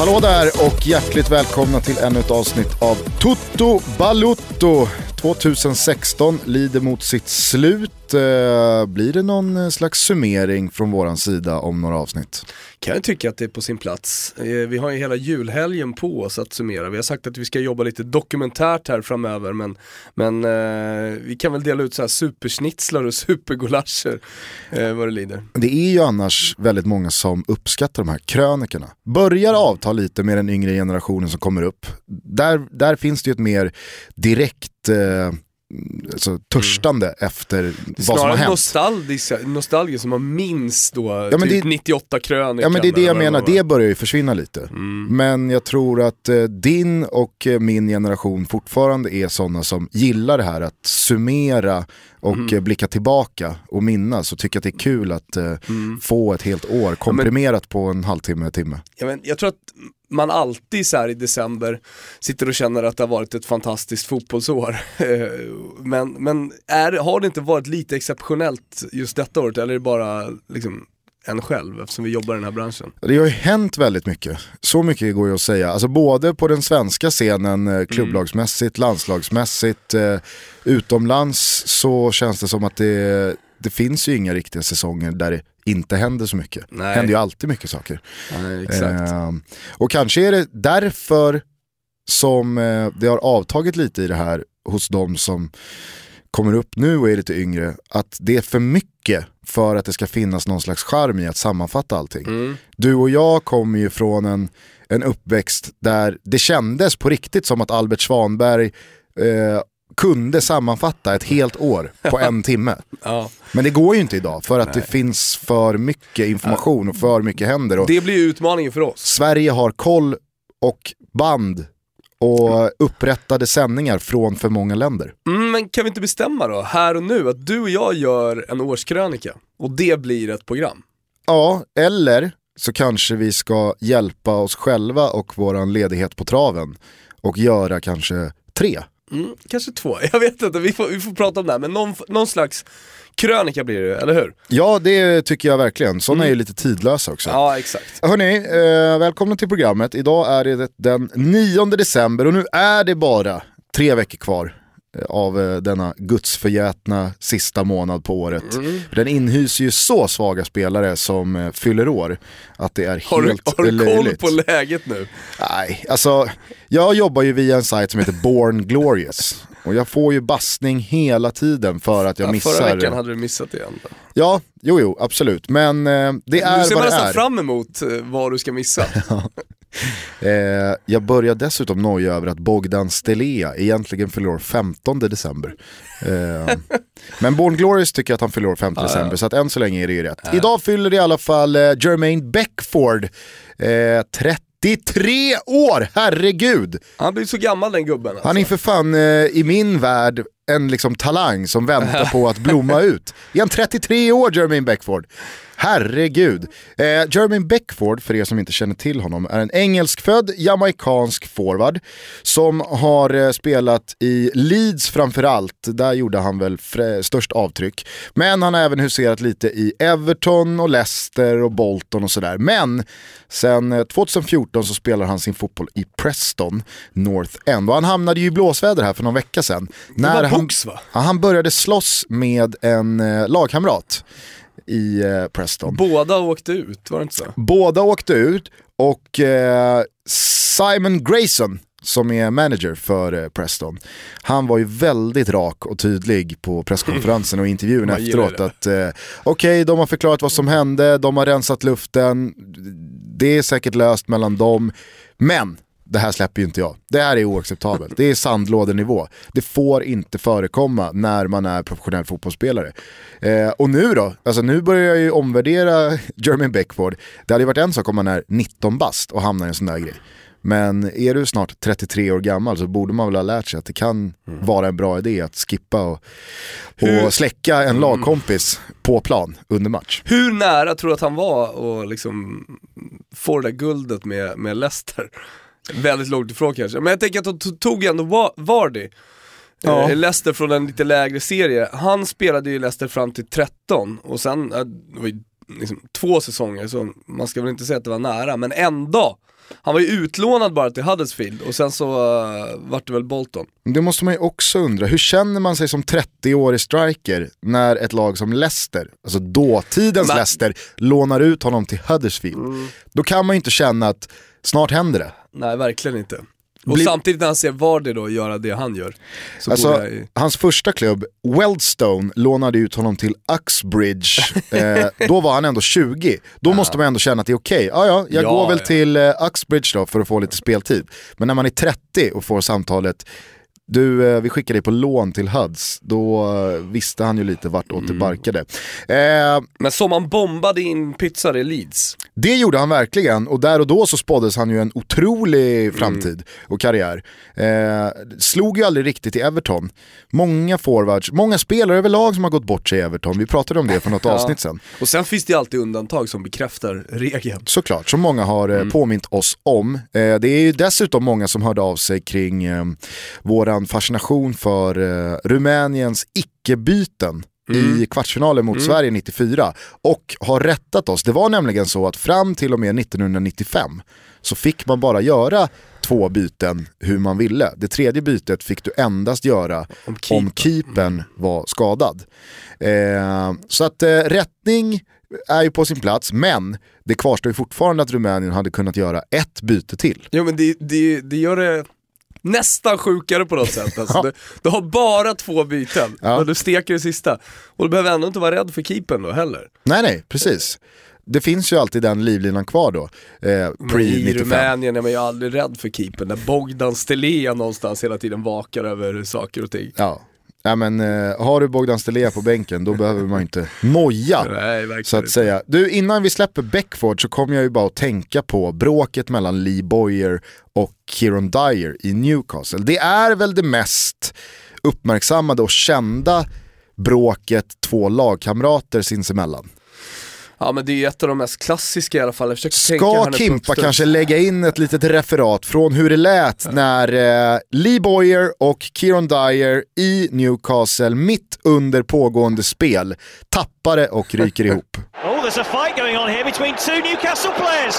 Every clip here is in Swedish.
Hallå där och hjärtligt välkomna till ännu ett avsnitt av Toto Balutto. 2016 lider mot sitt slut. Eh, blir det någon slags summering från våran sida om några avsnitt? Kan jag tycka att det är på sin plats. Eh, vi har ju hela julhelgen på oss att summera. Vi har sagt att vi ska jobba lite dokumentärt här framöver men, men eh, vi kan väl dela ut så här superschnitzlar och supergulascher eh, vad det lider. Det är ju annars väldigt många som uppskattar de här krönikorna. Börjar avta lite med den yngre generationen som kommer upp. Där, där finns det ju ett mer direkt eh, alltså, törstande mm. efter vad som har hänt. Nostalgiska, nostalgiska som man minns då, ja, typ det, 98 krönikan. Ja men det är det jag menar, det börjar ju försvinna lite. Mm. Men jag tror att eh, din och eh, min generation fortfarande är sådana som gillar det här att summera och mm. Eh, blicka tillbaka och minnas och tycka att det är kul att eh, mm. få ett helt år komprimerat ja, men, på en halvtimme, timme. Ja, men jag tror att man alltid så i december sitter och känner att det har varit ett fantastiskt fotbollsår. men men är, har det inte varit lite exceptionellt just detta året eller är det bara liksom en själv eftersom vi jobbar i den här branschen? Det har ju hänt väldigt mycket. Så mycket går ju att säga. Alltså både på den svenska scenen, eh, klubblagsmässigt, mm. landslagsmässigt, eh, utomlands så känns det som att det, det finns ju inga riktiga säsonger där det inte händer så mycket. Det händer ju alltid mycket saker. Nej, eh, och kanske är det därför som eh, det har avtagit lite i det här hos de som kommer upp nu och är lite yngre, att det är för mycket för att det ska finnas någon slags charm i att sammanfatta allting. Mm. Du och jag kommer ju från en, en uppväxt där det kändes på riktigt som att Albert Svanberg eh, kunde sammanfatta ett helt år på en timme. ja. Men det går ju inte idag för att Nej. det finns för mycket information och för mycket händer. Och det blir utmaningen för oss. Sverige har koll och band och upprättade sändningar från för många länder. Mm, men kan vi inte bestämma då, här och nu, att du och jag gör en årskrönika och det blir ett program? Ja, eller så kanske vi ska hjälpa oss själva och våran ledighet på traven och göra kanske tre. Mm, kanske två, jag vet inte, vi får, vi får prata om det här, men någon, någon slags krönika blir det eller hur? Ja, det tycker jag verkligen. Sådana mm. är ju lite tidlösa också. Ja, exakt. Hörni, eh, välkomna till programmet. Idag är det den 9 december och nu är det bara tre veckor kvar av eh, denna gudsförgätna sista månad på året. Mm. Den inhyser ju så svaga spelare som eh, fyller år att det är helt har du, Har du koll på läget nu? Nej, alltså jag jobbar ju via en sajt som heter Born Glorious. Och jag får ju bastning hela tiden för att jag ja, missar. Förra veckan hade du missat igen. Då. Ja, jo jo, absolut. Men eh, det är vad det är. Du ser nästan fram emot eh, vad du ska missa. eh, jag börjar dessutom noja över att Bogdan Stelea egentligen fyller år 15 december. Eh, men Born Glorious tycker att han fyller år 5 ah, december, ja. så att än så länge är det ju rätt. Ah. Idag fyller i alla fall eh, Jermaine Beckford 30 33 år, herregud! Han blir så gammal den gubben. Alltså. Han är för fan eh, i min värld en liksom talang som väntar på att blomma ut. Är han 33 år, Jermaine Beckford? Herregud. Eh, Jermaine Beckford, för er som inte känner till honom, är en engelskfödd jamaikansk forward som har eh, spelat i Leeds framförallt. Där gjorde han väl störst avtryck. Men han har även huserat lite i Everton och Leicester och Bolton och sådär. Men sen 2014 eh, så spelar han sin fotboll i Preston North End. Och han hamnade ju i blåsväder här för någon vecka sedan. När han, box, han började slåss med en eh, lagkamrat i eh, Preston. Båda åkte ut, var det inte så? Båda åkte ut och eh, Simon Grayson som är manager för eh, Preston, han var ju väldigt rak och tydlig på presskonferensen och intervjun efteråt att eh, okej, okay, de har förklarat vad som hände, de har rensat luften, det är säkert löst mellan dem, men det här släpper ju inte jag. Det här är oacceptabelt. Det är sandlådenivå. Det får inte förekomma när man är professionell fotbollsspelare. Eh, och nu då? Alltså nu börjar jag ju omvärdera Jermaine Beckford. Det hade ju varit en sak om man är 19 bast och hamnar i en sån där grej. Men är du snart 33 år gammal så borde man väl ha lärt sig att det kan mm. vara en bra idé att skippa och, och släcka en mm. lagkompis på plan under match. Hur nära tror du att han var att liksom få det där guldet med, med Leicester? Väldigt långt ifrån kanske, men jag tänker att de tog ändå Vardy. Ja. Eh, Leicester från en lite lägre serie. Han spelade ju Leicester fram till 13 och sen, liksom, två säsonger, så man ska väl inte säga att det var nära, men ändå. Han var ju utlånad bara till Huddersfield och sen så uh, vart det väl Bolton. Det måste man ju också undra, hur känner man sig som 30-årig striker när ett lag som Leicester, alltså dåtidens Men... Leicester, lånar ut honom till Huddersfield? Mm. Då kan man ju inte känna att snart händer det. Nej, verkligen inte. Och Bli... samtidigt när han ser Vardy då göra det han gör. alltså, jag... Hans första klubb, Weldstone, lånade ut honom till Uxbridge. eh, då var han ändå 20. Då ja. måste man ändå känna att det är okej. Okay. Ah, ja, jag ja, går väl ja. till eh, Uxbridge då för att få lite speltid. Men när man är 30 och får samtalet, du, eh, vi skickar dig på lån till Huds. Då eh, visste han ju lite vart åt det mm. barkade. Eh, Men som han bombade in pizzor i Leeds. Det gjorde han verkligen och där och då så spåddes han ju en otrolig mm. framtid mm. och karriär. Eh, slog ju aldrig riktigt i Everton. Många forwards, många spelare överlag som har gått bort sig i Everton. Vi pratade om det för något ja. avsnitt sen. Och sen finns det ju alltid undantag som bekräftar regeln. Såklart, som många har eh, mm. påmint oss om. Eh, det är ju dessutom många som hörde av sig kring eh, våran fascination för eh, Rumäniens icke-byten mm. i kvartsfinalen mot mm. Sverige 94 och har rättat oss. Det var nämligen så att fram till och med 1995 så fick man bara göra två byten hur man ville. Det tredje bytet fick du endast göra om, keeper. om keepern var skadad. Eh, så att eh, rättning är ju på sin plats, men det kvarstår ju fortfarande att Rumänien hade kunnat göra ett byte till. Jo men det, det, det gör det nästan sjukare på något sätt. Alltså, du, du, har bara två byten, ja. och du steker det sista. Och du behöver ändå inte vara rädd för keepern då heller. Nej, nej, precis. Det finns ju alltid den livlinan kvar då, eh, pre I Rumänien är man ju aldrig rädd för keepern, när Bogdan Stelea någonstans hela tiden vakar över saker och ting. Ja, Ja, men, eh, har du Bogdan Stelea på bänken då behöver man inte noja. Nej, så att säga. Du, innan vi släpper Beckford så kommer jag ju bara att tänka på bråket mellan Lee Boyer och Kieron Dyer i Newcastle. Det är väl det mest uppmärksammade och kända bråket två lagkamrater sinsemellan. Ja men det är ett av de mest klassiska i alla fall. Jag Ska Kimpa kanske lägga in ett litet referat från hur det lät ja. när eh, Lee Boyer och Kieron Dyer i Newcastle mitt under pågående spel tappade och ryker ihop. Oh, there's a fight going on here between two Newcastle players.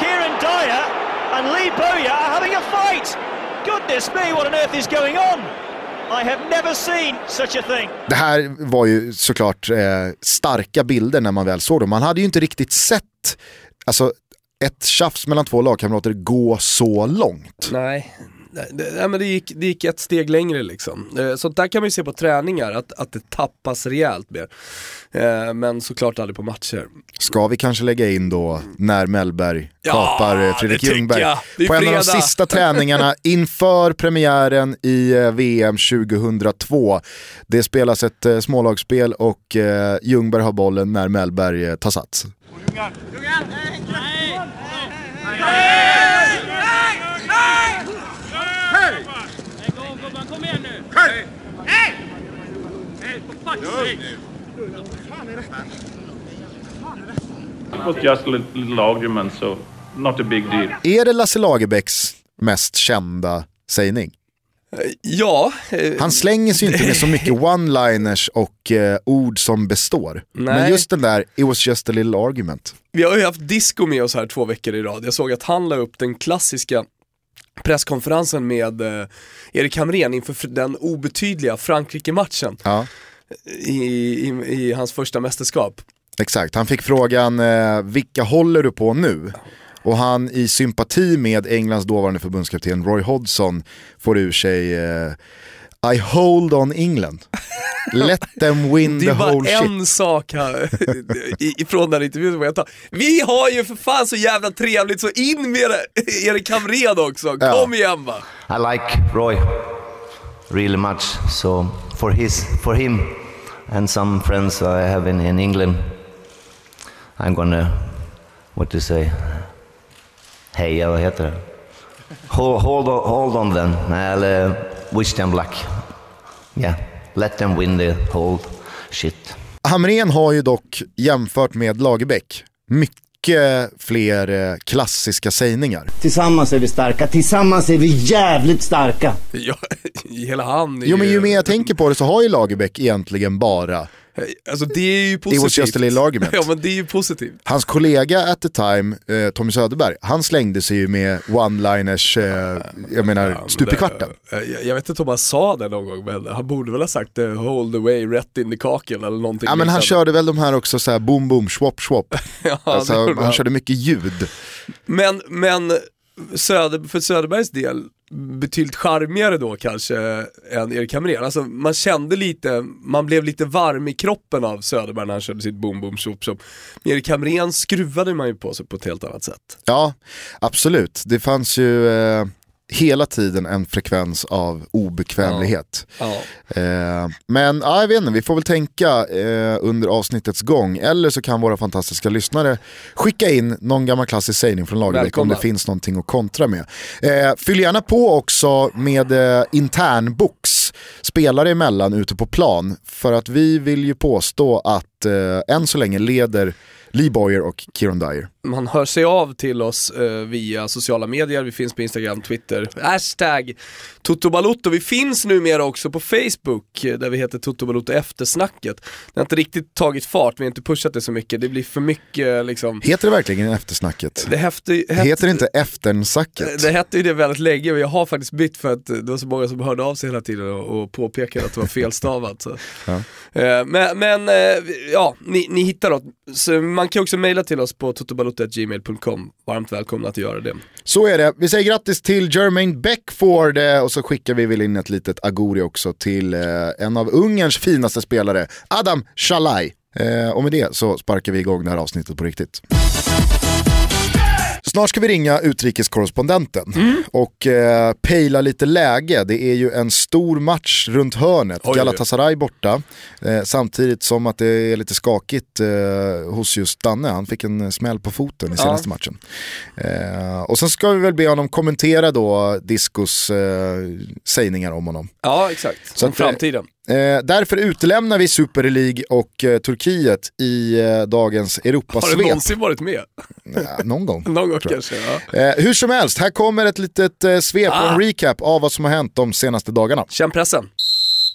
Kieron Dyer and Lee Boyer are having a fight. Goodness me, what on earth is going on? I have never seen such a thing. Det här var ju såklart eh, starka bilder när man väl såg dem. Man hade ju inte riktigt sett alltså, ett tjafs mellan två lagkamrater gå så långt. Nej, Nej, men det, gick, det gick ett steg längre liksom. Eh, sånt där kan man ju se på träningar, att, att det tappas rejält mer. Eh, men såklart aldrig på matcher. Ska vi kanske lägga in då när Mellberg ja, kapar eh, Fredrik Ljungberg på en av de sista träningarna inför premiären i VM 2002. Det spelas ett smålagsspel och Ljungberg har bollen när Mellberg tar sats. Ljungan. Ljungan. Nej. Nej. Nej. Hej! Hej! It was just a little argument, so not a big deal. Är det Lasse Lagerbäcks mest kända sägning? Ja. Eh, Han slänger sig inte med så mycket one-liners och eh, ord som består. Nej. Men just den där, it was just a little argument. Vi har ju haft disco med oss här två veckor i rad. Jag såg att han la upp den klassiska presskonferensen med eh, Erik Hamrén inför den obetydliga Frankrike-matchen ja. i, i, i, hans första mästerskap. Exakt, han fick frågan eh, vilka håller du på nu? Och han i sympati med Englands dåvarande förbundskapten Roy Hodgson får ur sig eh, I hold on England. Let them win the whole shit. Det är bara en sak här ifrån den intervjun som jag tar. Vi har ju för fan så jävla trevligt så in med Erik Hamrén också. Kom ja. igen va. I like Roy really much. So for, his, for him and some friends I have in, in England I'm gonna, what to say, heja, vad heter det? Hold, hold, on, hold on then, eller wish them luck. Yeah. Let them win the whole shit. Hamrén har ju dock jämfört med Lagerbäck mycket fler eh, klassiska sägningar. Tillsammans är vi starka, tillsammans är vi jävligt starka. Ja, hela han Jo men ju mer jag tänker på det så har ju Lagerbäck egentligen bara Alltså det är ju positivt. It was just a little argument. ja men det är ju positivt. Hans kollega at the time, eh, Tommy Söderberg, han slängde sig ju med one-liners, eh, jag menar, stup i kvarten. Eh, Jag, jag vet inte om han sa det någon gång men han borde väl ha sagt det hold the way rätt in i kakeln eller någonting Ja men han körde väl de här också såhär boom boom, swap swap. ja, Alltså, han. körde mycket ljud. Men, men Söder, för Söderbergs del, betydligt charmigare då kanske än Erik Hamrén. Alltså man kände lite, man blev lite varm i kroppen av Söderberg när han körde sitt boom boom shop shop. Men Erik Hamrén skruvade man ju på sig på ett helt annat sätt. Ja, absolut. Det fanns ju eh, hela tiden en frekvens av obekvämlighet. Ja. Eh, men ja, jag vet inte, vi får väl tänka eh, under avsnittets gång. Eller så kan våra fantastiska lyssnare skicka in någon gammal klassisk sägning från Lagerbäck om det finns någonting att kontra med. Eh, fyll gärna på också med eh, internbox spelare emellan ute på plan. För att vi vill ju påstå att eh, än så länge leder Lee Boyer och Kieran Dyer. Man hör sig av till oss eh, via sociala medier, vi finns på Instagram, Twitter, hashtag Toto. Vi finns numera också på Facebook eh, där vi heter Toto Balotto eftersnacket. Det har inte riktigt tagit fart, vi har inte pushat det så mycket, det blir för mycket liksom Heter det verkligen eftersnacket? det häfte, Det heter det inte efternsnacket? Det hette ju det väldigt länge och jag har faktiskt bytt för att det var så många som hörde av sig hela tiden och, och påpekade att det var felstavat. Ja. Eh, Men, men eh, ja, ni, ni hittar oss. Man kan också mejla till oss på totobalotto.gmail.com. Varmt välkomna att göra det. Så är det. Vi säger grattis till Jermaine Beckford eh, och så skickar vi väl in ett litet aguri också till eh, en av Ungerns finaste spelare, Adam Shalai. Eh, och med det så sparkar vi igång det här avsnittet på riktigt. Snart ska vi ringa utrikeskorrespondenten och eh, pejla lite läge. Det är ju en stor match runt hörnet. Oj. Galatasaray borta, eh, samtidigt som att det är lite skakigt eh, hos just Danne. Han fick en smäll på foten i senaste matchen. Eh, och sen ska vi väl be honom kommentera då Discos eh, sägningar om honom. Ja, exakt. Så Som att, framtiden. Eh, därför utelämnar vi Super League och eh, Turkiet i eh, dagens Har du Europasvep. någonsin varit med? Ja, någon gång. Någon gång kanske? Ja. Eh, hur som helst, här kommer ett litet eh, svep och Ah. en recap av vad som har hänt de senaste dagarna. Känn pressen.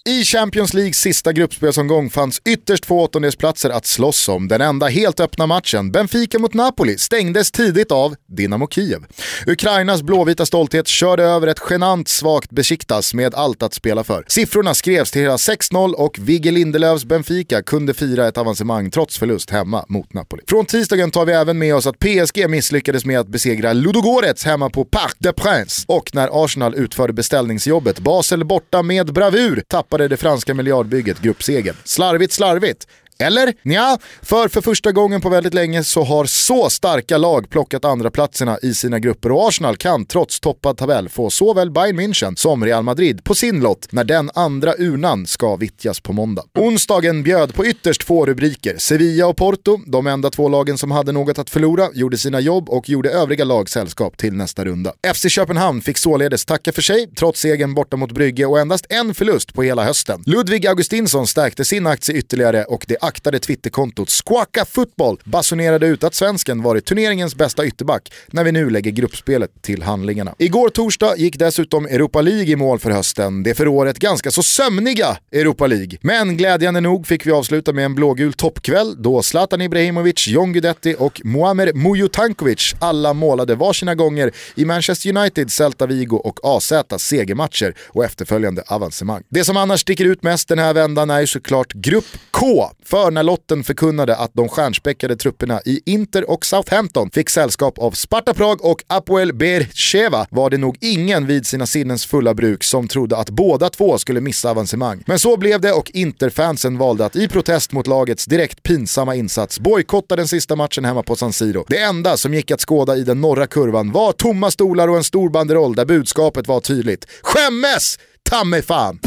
I Champions Leagues sista gruppspelsomgång fanns ytterst få åttondelsplatser att slåss om. Den enda helt öppna matchen, Benfica mot Napoli, stängdes tidigt av Dynamo Kiev. Ukrainas blåvita stolthet körde över ett genant svagt Besiktas med allt att spela för. Siffrorna skrevs till hela 6-0 och Vigge Lindelöfs Benfica kunde fira ett avancemang trots förlust hemma mot Napoli. Från tisdagen tar vi även med oss att PSG misslyckades med att besegra Ludogorets hemma på Parc des Princes och när Arsenal utförde beställningsjobbet Basel borta med bravur tappade det franska miljardbygget gruppsegern. Slarvigt, slarvigt. Eller? Nja, för för första gången på väldigt länge så har så starka lag plockat andra platserna i sina grupper och Arsenal kan trots toppad tabell få såväl Bayern München som Real Madrid på sin lott när den andra urnan ska vittjas på måndag. Onsdagen bjöd på ytterst få rubriker. Sevilla och Porto, de enda två lagen som hade något att förlora, gjorde sina jobb och gjorde övriga lag sällskap till nästa runda. FC Köpenhamn fick således tacka för sig trots segern borta mot Brygge och endast en förlust på hela hösten. Ludvig Augustinsson stärkte sin aktie ytterligare och det aktade Twitterkontot Squawka Football basunerade ut att svensken varit turneringens bästa ytterback när vi nu lägger gruppspelet till handlingarna. Igår torsdag gick dessutom Europa League i mål för hösten, det för året ganska så sömniga Europa League. Men glädjande nog fick vi avsluta med en blågul toppkväll då Zlatan Ibrahimovic, John Guidetti och Muamer Mujutankovic alla målade varsina gånger i Manchester United, Celta Vigo och AZ segermatcher och efterföljande avancemang. Det som annars sticker ut mest den här vändan är ju såklart Grupp K, för för när lotten förkunnade att de stjärnspäckade trupperna i Inter och Southampton fick sällskap av Sparta Prag och Apoel Bercheva var det nog ingen vid sina sinnens fulla bruk som trodde att båda två skulle missa avancemang. Men så blev det och Interfansen valde att i protest mot lagets direkt pinsamma insats bojkotta den sista matchen hemma på San Siro. Det enda som gick att skåda i den norra kurvan var tomma stolar och en stor banderoll där budskapet var tydligt. Skämmes! Ta mig fan!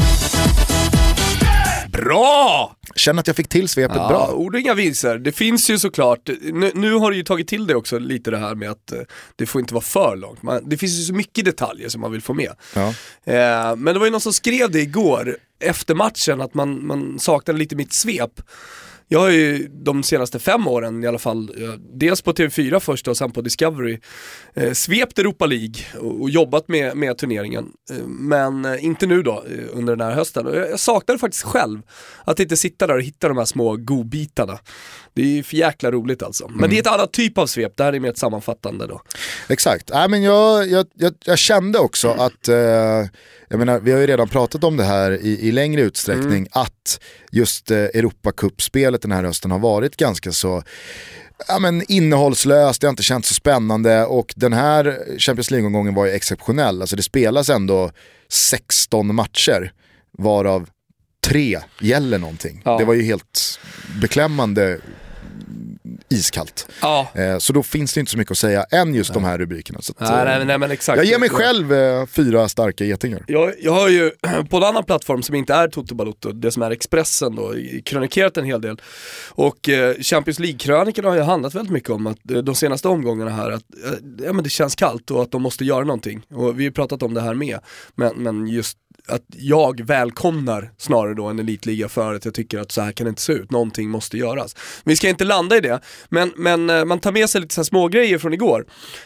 Bra! Känner att jag fick till svepet Ja, bra. ord och inga visor. Det finns ju såklart, nu, nu har du ju tagit till det också lite det här med att eh, det får inte vara för långt. Man, det finns ju så mycket detaljer som man vill få med. Ja. Eh, men det var ju någon som skrev det igår, efter matchen, att man, man saknade lite mitt svep. Jag har ju de senaste fem åren i alla fall, dels på TV4 först och sen på Discovery, eh, svept Europa League och, och jobbat med, med turneringen. Eh, men eh, inte nu då eh, under den här hösten. Jag, jag saknar faktiskt själv att inte sitta där och hitta de här små godbitarna. Det är ju för jäkla roligt alltså. Men mm. det är ett annat typ av svep, det här är mer ett sammanfattande då. Exakt, äh, men jag, jag, jag, jag kände också att, eh, jag menar, vi har ju redan pratat om det här i, i längre utsträckning, mm. att just eh, Europacup-spelet den här hösten har varit ganska så ja, men innehållslöst, det har inte känts så spännande och den här Champions League-omgången var ju exceptionell. Alltså det spelas ändå 16 matcher varav tre gäller någonting. Ja. Det var ju helt beklämmande iskallt. Ja. Eh, så då finns det inte så mycket att säga än just nej. de här rubrikerna. Så att, nej, nej, nej, men exakt. Jag ger mig själv eh, fyra starka getingar. Jag, jag har ju på en annan plattform som inte är Toto Balotto, det som är Expressen då, krönikerat en hel del. Och eh, Champions League-krönikorna har ju handlat väldigt mycket om att eh, de senaste omgångarna här, att eh, ja, men det känns kallt och att de måste göra någonting. Och vi har pratat om det här med, men, men just att jag välkomnar snarare då en elitliga för att jag tycker att så här kan det inte se ut, någonting måste göras. Vi ska inte landa i det, men, men eh, man tar med sig lite så små grejer från igår.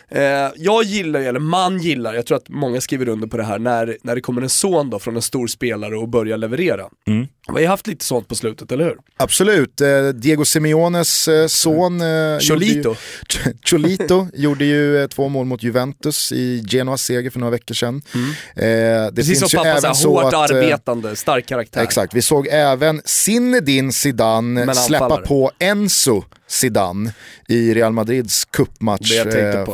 Eh, jag gillar, eller man gillar, jag tror att många skriver under på det här, när, när det kommer en son då från en stor spelare och börjar leverera. Mm. Vi har haft lite sånt på slutet, eller hur? Absolut, eh, Diego Simeones eh, son eh, Cholito. Gjorde ju, Cholito gjorde ju eh, två mål mot Juventus i Genoas seger för några veckor sedan. Mm. det Precis finns som pappa, även så hårt att, arbetande, stark karaktär. Exakt, vi såg även Zinedine Zidane släppa på Enzo Zidane i Real Madrids cupmatch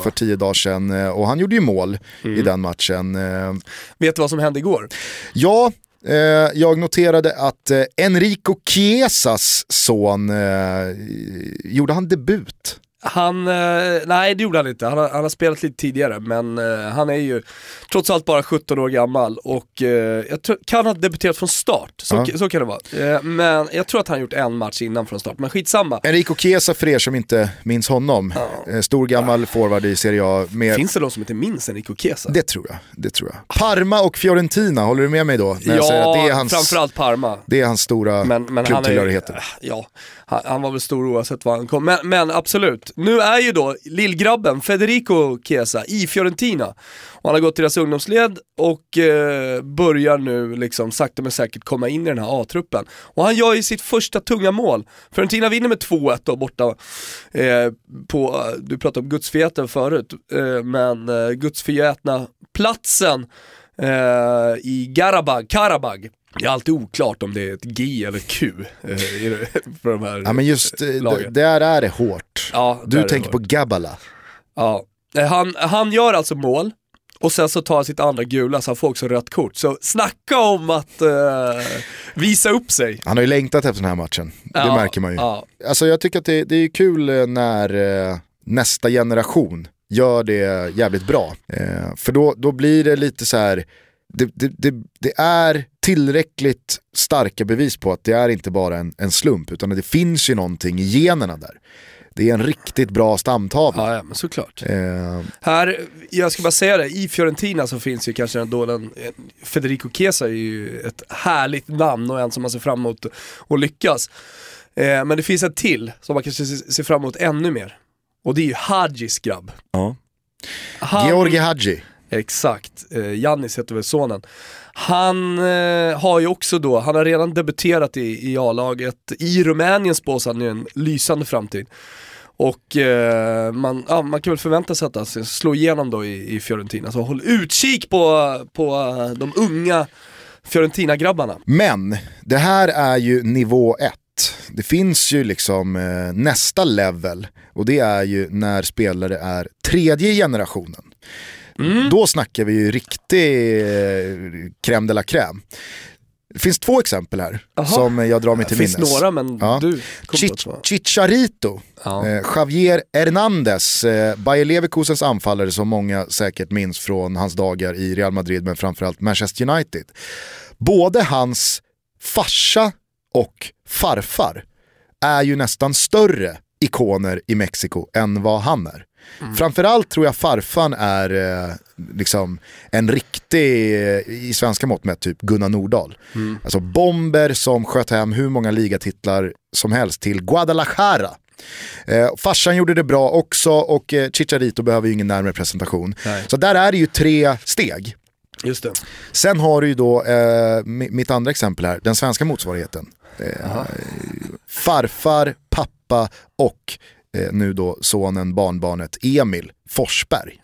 för tio dagar sedan och han gjorde ju mål mm. i den matchen. Vet du vad som hände igår? Ja, Eh, jag noterade att eh, Enrico Chiesas son, eh, gjorde han debut? Han, eh, nej det gjorde han inte, han har, han har spelat lite tidigare men eh, han är ju trots allt bara 17 år gammal och eh, jag tror, kan ha debuterat från start, så, ja. så kan det vara. Men jag tror att han har gjort en match innan från start, men skitsamma. Enrico Chiesa för er som inte minns honom, ja. Stor gammal ja. forward i Serie A. Med... Finns det de som inte minns Enrico Chiesa? Det tror jag, det tror jag. Parma och Fiorentina, håller du med mig då? När att det är hans, framförallt Parma. Det är hans stora men, men klubbtillhörigheter. Ja, han, han, var väl stor oavsett var han kom, men, men absolut. Nu är ju då lillgrabben Federico Chiesa i Fiorentina. Och han har gått deras ungdomsled och eh, börjar nu liksom sakta men säkert komma in i den här A-truppen. Och han gör ju sitt första tunga mål. Fiorentina vinner med 2-1 då borta eh, på, du pratade om gudsförgäten förut, eh, men eh, gudsförgätna platsen eh, i Garabag, Karabag det är alltid oklart om det är ett G eller Q eh, för de här Ja men just eh, lagen. där är det hårt. Ja, du tänker på Gabala. Ja, eh, han, han gör alltså mål och sen så tar han sitt andra gula så han får också rött kort. Så snacka om att uh, visa upp sig. Han har ju längtat efter den här matchen, ja, det märker man ju. Ja. Alltså jag tycker att det, det är kul när uh, nästa generation gör det jävligt bra. Uh, för då, då blir det lite så här det, det, det, det, är tillräckligt starka bevis på att det är inte bara en, en slump utan att det finns ju någonting i generna där. Det är en riktigt bra stamtavla. Ja, ja men såklart. Eh. Här, jag ska bara säga det, i Fiorentina så finns ju kanske den, Federico Chiesa är ju ett härligt namn och en som man ser fram emot att lyckas. Eh, men det finns en till som man kanske ser fram emot ännu mer. Och det är ju Hadjis grabb. Ja. Han, Georgi Hadji. Exakt, eh, Jannis heter väl sonen. Han eh, har ju också då, han har redan debuterat i, i A-laget. I Rumänien spås han ju en lysande framtid. Och eh, man, ja, man kan väl förvänta sig att han ska slå igenom då i, i Fiorentina. Så håll utkik på, på eh, de unga Fiorentina-grabbarna. Men det här är ju nivå ett. Det finns ju liksom eh, nästa level och det är ju när spelare är tredje generationen. Mm. Då snackar vi ju riktig eh, crème de la crème. Det finns två exempel här Aha. som jag drar mig till minnes. Det finns några men ja. du Chich Chicharito, ja. eh, Javier Hernandez, eh, Bayer Leverkusens anfallare som många säkert minns från hans dagar i Real Madrid men framförallt Manchester United. Både hans farsa och farfar är ju nästan större ikoner i Mexiko än vad han är. Mm. Framförallt tror jag farfan är eh, liksom en riktig, eh, i svenska mått mätt, typ Gunnar Nordahl. Mm. Alltså bomber som sköt hem hur många ligatitlar som helst till Guadalajara. Eh, farsan gjorde det bra också och eh, Chicharito behöver ju ingen närmare presentation. Nej. Så där är det ju tre steg. Just det. Sen har du ju då eh, mitt andra exempel här, den svenska motsvarigheten. Eh, farfar, pappa och eh, nu då sonen, barnbarnet Emil Forsberg.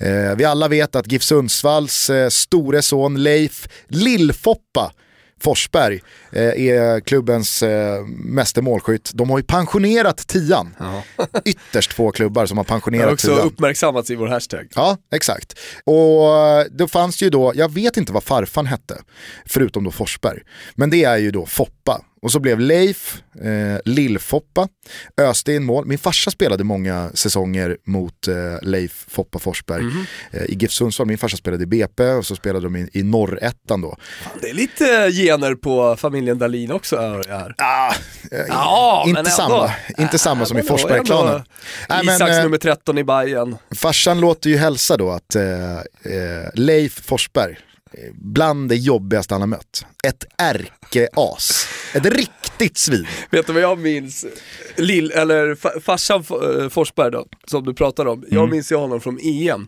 Eh, vi alla vet att GIF Sundsvalls eh, store son Leif Lillfoppa Forsberg eh, är klubbens eh, meste målskytt. De har ju pensionerat tian. Ytterst få klubbar som har Det pensionerat också tian. uppmärksammats i vår hashtag. Ja, exakt. Och eh, då fanns ju då, jag vet inte vad farfan hette, förutom då Forsberg. Men det är ju då Foppa. Och så blev Leif, eh, Lill-Foppa, öste in mål. Min farsa spelade många säsonger mot eh, Leif Foppa Forsberg eh, i GIF Sundsvall. Min farsa spelade i BP och så spelade de i, i norrettan då. Det är lite gener på familjen Dahlin också här. Ah, eh, Ja, inte men samma, ändå. inte samma som i Forsberg-klanen. ändå Nej, men, Isaks eh, nummer 13 i Bayern. Farsan låter ju hälsa då att eh, eh, Leif Forsberg, eh, bland det jobbigaste han har mött. Ett ärkeas. Ett riktigt svin. Vet du vad jag minns? Lill, eller fa- farsan eh, Forsberg då, som du pratar om. Mm. Jag minns ju honom från EM.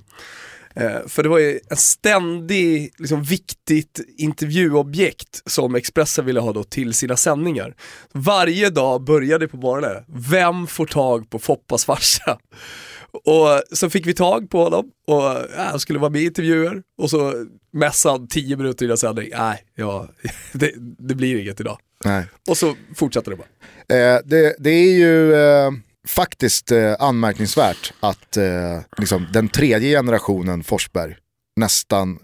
Eh, för det var ju en ständig, liksom viktigt intervjuobjekt som Expressen ville ha då till sina sändningar. Varje dag började på morgonen, vem får tag på Foppas farsa? Och så fick vi tag på honom och ja, han skulle vara med i intervjuer och så mässade han tio minuter innan sändning, nej, ja, det, det blir inget idag. Nej. Och så fortsatte det bara. Eh, det, det är ju eh, faktiskt eh, anmärkningsvärt att eh, liksom, den tredje generationen Forsberg nästan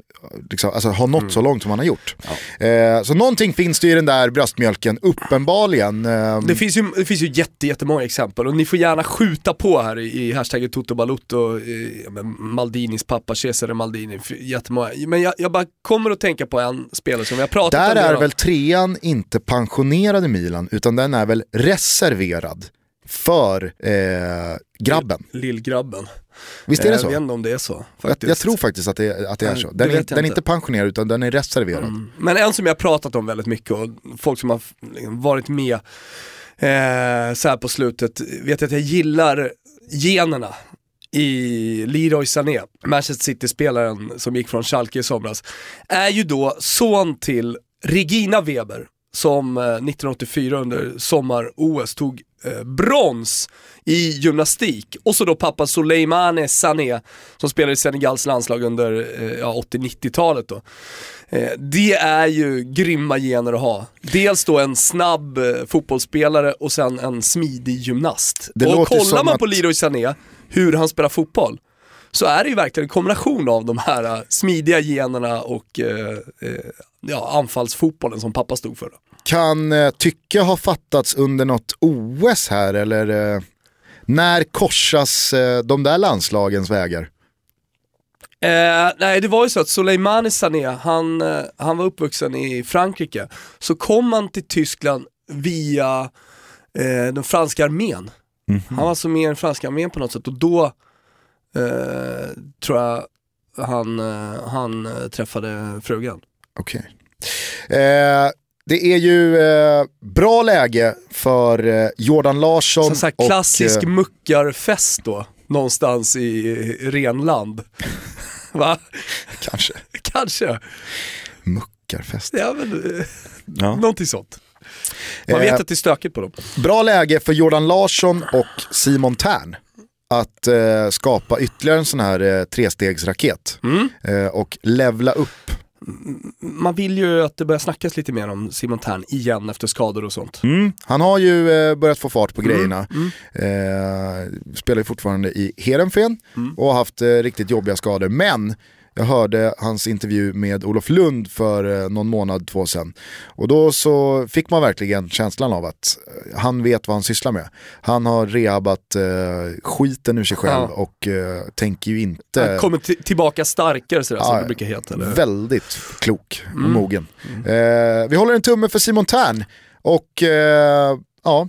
liksom, alltså, har nått så långt som han har gjort. Eh, så någonting finns det i den där bröstmjölken, uppenbarligen. Eh, Det finns ju, det finns ju jätte, jättemånga exempel och ni får gärna skjuta på här i, i hashtaggen Toto Balutto, eh, Maldinis pappa, Cesare Maldini, jättemånga. Men jag, jag bara kommer att tänka på en spelare som vi har pratat Där om. är redan. väl trean inte pensionerad i Milan, utan den är väl reserverad för eh, grabben. Lillgrabben. Visst är det jag så? vet inte om det är så. Jag, jag tror faktiskt att det, att det är så. Den, är, jag den är inte. pensionerad utan den är reserverad. Mm. Men en som jag har pratat om väldigt mycket och folk som har liksom varit med eh, så här på slutet, vet att jag gillar generna i Leroy Sané, Manchester City-spelaren som gick från Schalke i somras, är ju då son till Regina Weber som eh, 1984 under sommar-OS tog eh, brons i gymnastik. Och så då pappa Soleimane Sané som spelade i Senegals landslag under eh, ja, 80-90-talet då. Eh, det är ju grymma gener att ha. Dels då en snabb eh, fotbollsspelare och sen en smidig gymnast. Det och kollar man på Leroy Sané, hur han spelar fotboll, så är det ju verkligen en kombination av de här eh, smidiga generna och eh, eh, ja, anfallsfotbollen som pappa stod för. Då. Kan eh, tycke ha fattats under något OS här eller eh, när korsas eh, de där landslagens vägar? Eh, nej det var ju så att Soleimani Sané, han, han var uppvuxen i Frankrike. Så kom han till Tyskland via eh, den franska armén. Han var alltså med i den franska armén på något sätt och då eh, tror jag han, han träffade frugan. Okej. Eh, det är ju eh, bra läge för eh, Jordan Larsson Så, så här och... klassisk eh, muckarfest då, någonstans i renland. Va? kanske. Kanske. Muckarfest. Ja men, eh, Ja. någonting sånt. Man vet Eh, att det är stökigt på dem. Bra läge för Jordan Larsson och Simon Tern att eh, skapa ytterligare en sån här trestegsraket Mm. och levla upp. Man vill ju att det börjar snackas lite mer om Simon Tern igen efter skador och sånt. Han har ju eh, börjat få fart på Mm, grejerna. Eh, spelar ju fortfarande i Heerenveen Mm. och har haft eh, riktigt jobbiga skador. Men jag hörde hans intervju med Olof Lund för eh, någon månad, två sedan. Och då så fick man verkligen känslan av att eh, han vet vad han sysslar med. Han har rehabat eh, skiten ur sig själv Ja. och eh, tänker ju inte... Han kommer tillbaka starkare sådär, som Ja, det brukar heta. Eller? Väldigt klok och Mm. mogen. Eh, vi håller en tumme för Simon Tern och eh, ja,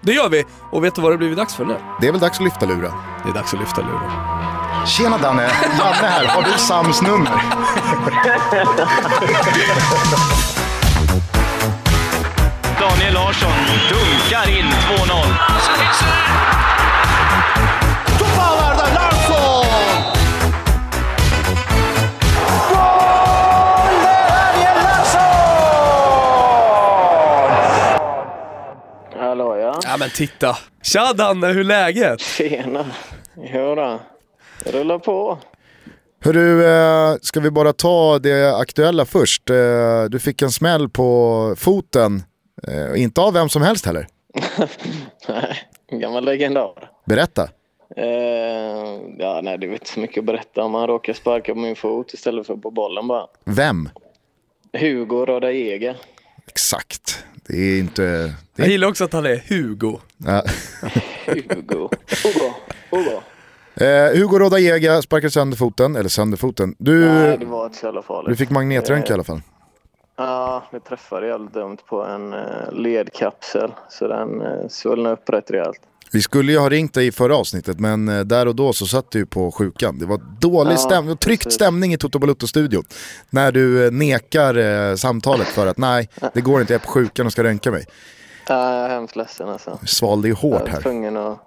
Det gör vi, och vet du vad det blivit dags för nu? det är väl dags att lyfta luren. Det är dags att lyfta luren. Tjena Danne, Janne här. Har du Sams nummer? Daniel Larsson dunkar in 2-0. Toparlarda Larsson! Gol de Daniel Larsson! Hallå ja. Ja men titta. Tja Danne, hur är läget? Tjena. Jodå. Det rullar på. Hörru, eh, ska vi bara ta det aktuella först? Eh, du fick en smäll på foten, eh, inte av vem som helst heller. Nej, en gammal legendar. Berätta. Eh, ja, nej, det är inte så mycket att berätta om. Han råkar sparka på min fot istället för på bollen bara. Vem? Hugo Rodaiega. Exakt. Det är inte... Det Jag är, gillar också att han är Hugo. ja. Hugo. Hugo. Hugo. Eh, Hugo Rodajega sparkade sönder foten, eller sönder foten. Du, Nej, det var inte så jävla farligt. du fick magnetröntgen i Eh, alla fall. Ja, vi träffade jävligt dumt på en eh, ledkapsel. Så den eh, svullnade upp rätt rejält. Vi skulle ju ha ringt dig i förra avsnittet men där och då så satt du på sjukan. Det var dålig Ja, stämning, tryckt precis. stämning i Toto Balutto-studion. När du nekar samtalet för att nej, det går inte, jag är på sjukan och ska röntga mig. Ja, jag är hemskt ledsen alltså. Du svalde ju Jag hårt var här. tvungen att,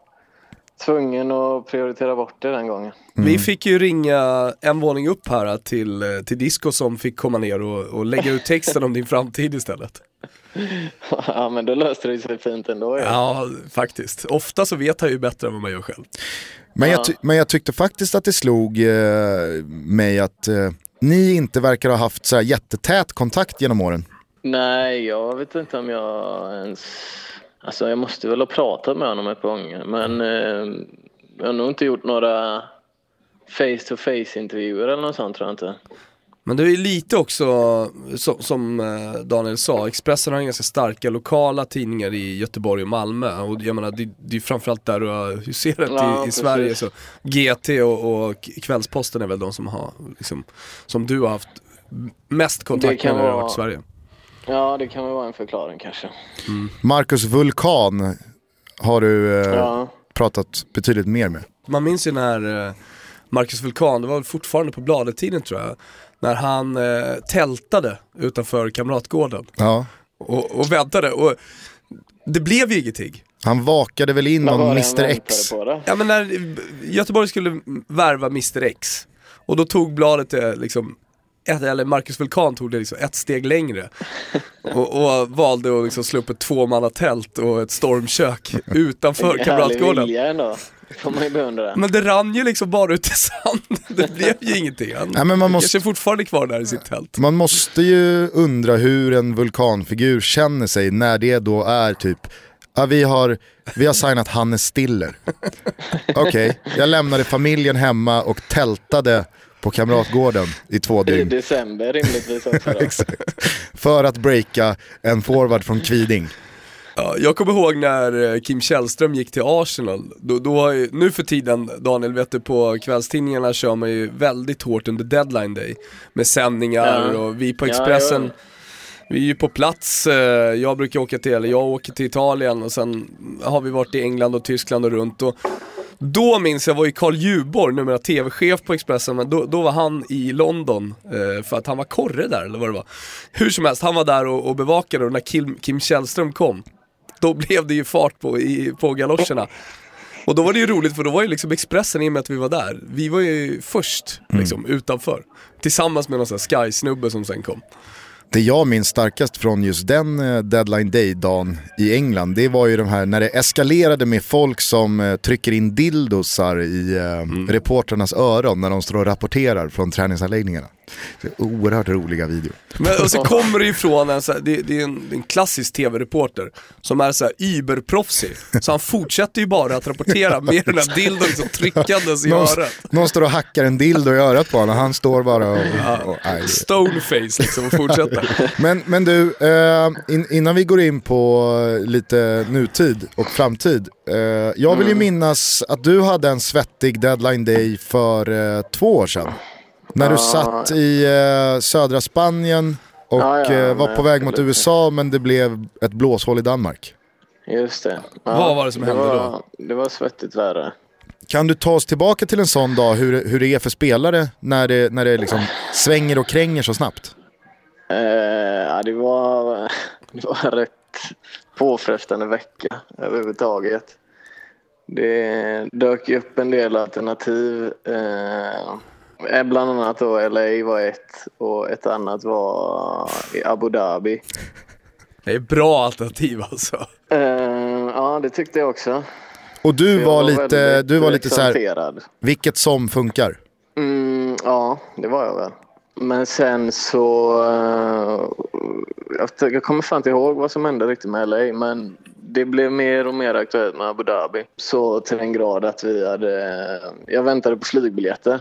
tvungen att prioritera bort det den gången. Vi fick ju ringa en våning upp här till, till Disco som fick komma ner och, och lägga ut texten om din framtid istället. ja, men då löste det sig fint ändå. Ja. Ja, faktiskt. Ofta så vet han ju bättre än vad man gör själv. Men jag, ty- men jag tyckte faktiskt att det slog eh, mig att eh, ni inte verkar ha haft så här jättetät kontakt genom åren. Nej, jag vet inte om jag ens... Alltså jag måste väl ha pratat med honom ett par gånger. Men eh, jag har nog inte gjort några face-to-face intervjuer eller något sånt tror jag inte. Men det är ju lite också, som, som eh, Daniel sa, Expressen har ganska starka lokala tidningar i Göteborg och Malmö. Och jag menar, det, det är framförallt där du har huserat Ja, i, i. Sverige. Så GT och, och Kvällsposten är väl de som har, liksom, som du har haft mest kontakt med när du har varit i Sverige. Ja, det kan väl vara en förklaring kanske. Marcus Vulkan har du eh, Ja, pratat betydligt mer med. Man minns ju när eh, Marcus Vulkan, det var väl fortfarande på Bladet-tiden tror jag, när han eh, tältade utanför Kamratgården Ja. och, och väntade. Och det blev ju ingenting. Han vakade väl in någon Mr X. Ja men när Göteborg skulle värva Mr X och då tog bladet det liksom, ett, eller Marcus Vulkan tog det liksom ett steg längre och, och valde att liksom slå upp ett tvåmannatält och ett stormkök utanför Kamratgården. Men det rann ju liksom bara ut i sand, det blev ju ingenting. Han Nej, men man måste- är fortfarande kvar där i sitt tält. Man måste ju undra hur en vulkanfigur känner sig när det då är typ, ja, vi, har, vi har signat Hannes Stiller. Okej, jag lämnade familjen hemma och tältade på Kamratgården i två I dygn. december rimligtvis också då. Exakt. För att breaka en forward från Kviding. Ja, jag kommer ihåg när eh, Kim Källström gick till Arsenal, då, då nu för tiden Daniel, vet du på kvällstidningarna kör man ju väldigt hårt under deadline day med sändningar Ja. och vi på Expressen ja. Vi är ju på plats, eh, jag brukar åka till, eller jag åker till Italien och sen har vi varit i England och Tyskland och runt och då minns jag var ju Carl Djurborg, numera tv-chef på Expressen, men då, då var han i London eh, för att han var korre där eller vad det var. Hur som helst, han var där och, och bevakade och när Kim, Kim Källström kom, då blev det ju fart på, i, på galoscherna. Och då var det ju roligt för då var ju liksom Expressen i och med att vi var där, vi var ju först liksom utanför. Tillsammans med någon sån här Sky-snubbe som sen kom. Det jag minns starkast från just den eh, deadline day-dagen i England, det var ju de här när det eskalerade med folk som eh, trycker in dildosar i eh, reporternas öron när de står och rapporterar från träningsanläggningarna. Det är oerhört roliga videor. Men och så kommer det ifrån en, så här, det, det är en, en klassisk tv-reporter som är så här überproffsig. Så han fortsätter ju bara att rapportera med den här dildon liksom tryckandes i Någon, örat. någon står och hackar en dildo i örat på honom och han står bara och... och det- Stoneface liksom och fortsätter. men, men du, eh, in, innan vi går in på lite nutid och framtid. Eh, jag vill ju Mm. minnas att du hade en svettig deadline day för eh, två år sedan. När du satt i eh, södra Spanien och Ja, ja, eh, var men på väg mot. USA men det blev ett blåshål i Danmark. Just det. Ja, Vad var det som hände var, då? Det var svettigt värre. Kan du ta oss tillbaka till en sån dag, hur, hur det är för spelare när det, när det liksom svänger och kränger så snabbt? Eh, ja, det var, det var rätt påfrestande vecka överhuvudtaget. Det dök ju upp en del alternativ. Eh, bland annat då LA var ett och ett annat var i Abu Dhabi. Det är bra alternativ alltså. Eh, ja, det tyckte jag också. Och du Jag var lite, du var lite så här, vilket som funkar. Mm, ja, det var jag väl. Men sen så... eh, jag, kommer fan inte ihåg vad som hände riktigt med LA, men det blev mer och mer aktuellt med Abu Dhabi. Så till den grad att vi hade... Jag väntade på flygbiljetter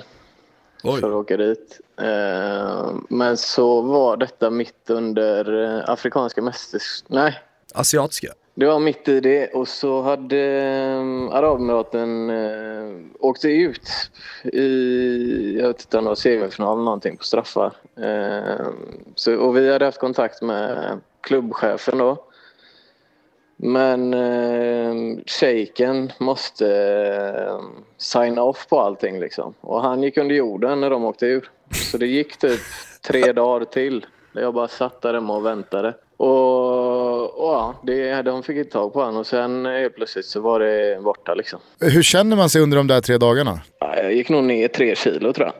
Oj. för att åka dit. Eh, men så var detta mitt under eh, afrikanska mästerskap... Nej, Asiatiska. det var mitt i det och så hade um, Arabemiraten åkte ut i, jag vet inte om det var semifinal eller någonting på straffar. Eh, så, och vi hade haft kontakt med klubbchefen då. Men uh, shejken måste uh, signa off på allting liksom. Och han gick under jorden när de åkte ur. Så det gick typ tre dagar till. Jag bara satt där hemma och väntade. Och, och ja, det, de fick inte tag på honom och sen helt plötsligt så var det borta liksom. Hur känner man sig under de där tre dagarna? Ja, Jag gick nog ner tre kilo tror jag.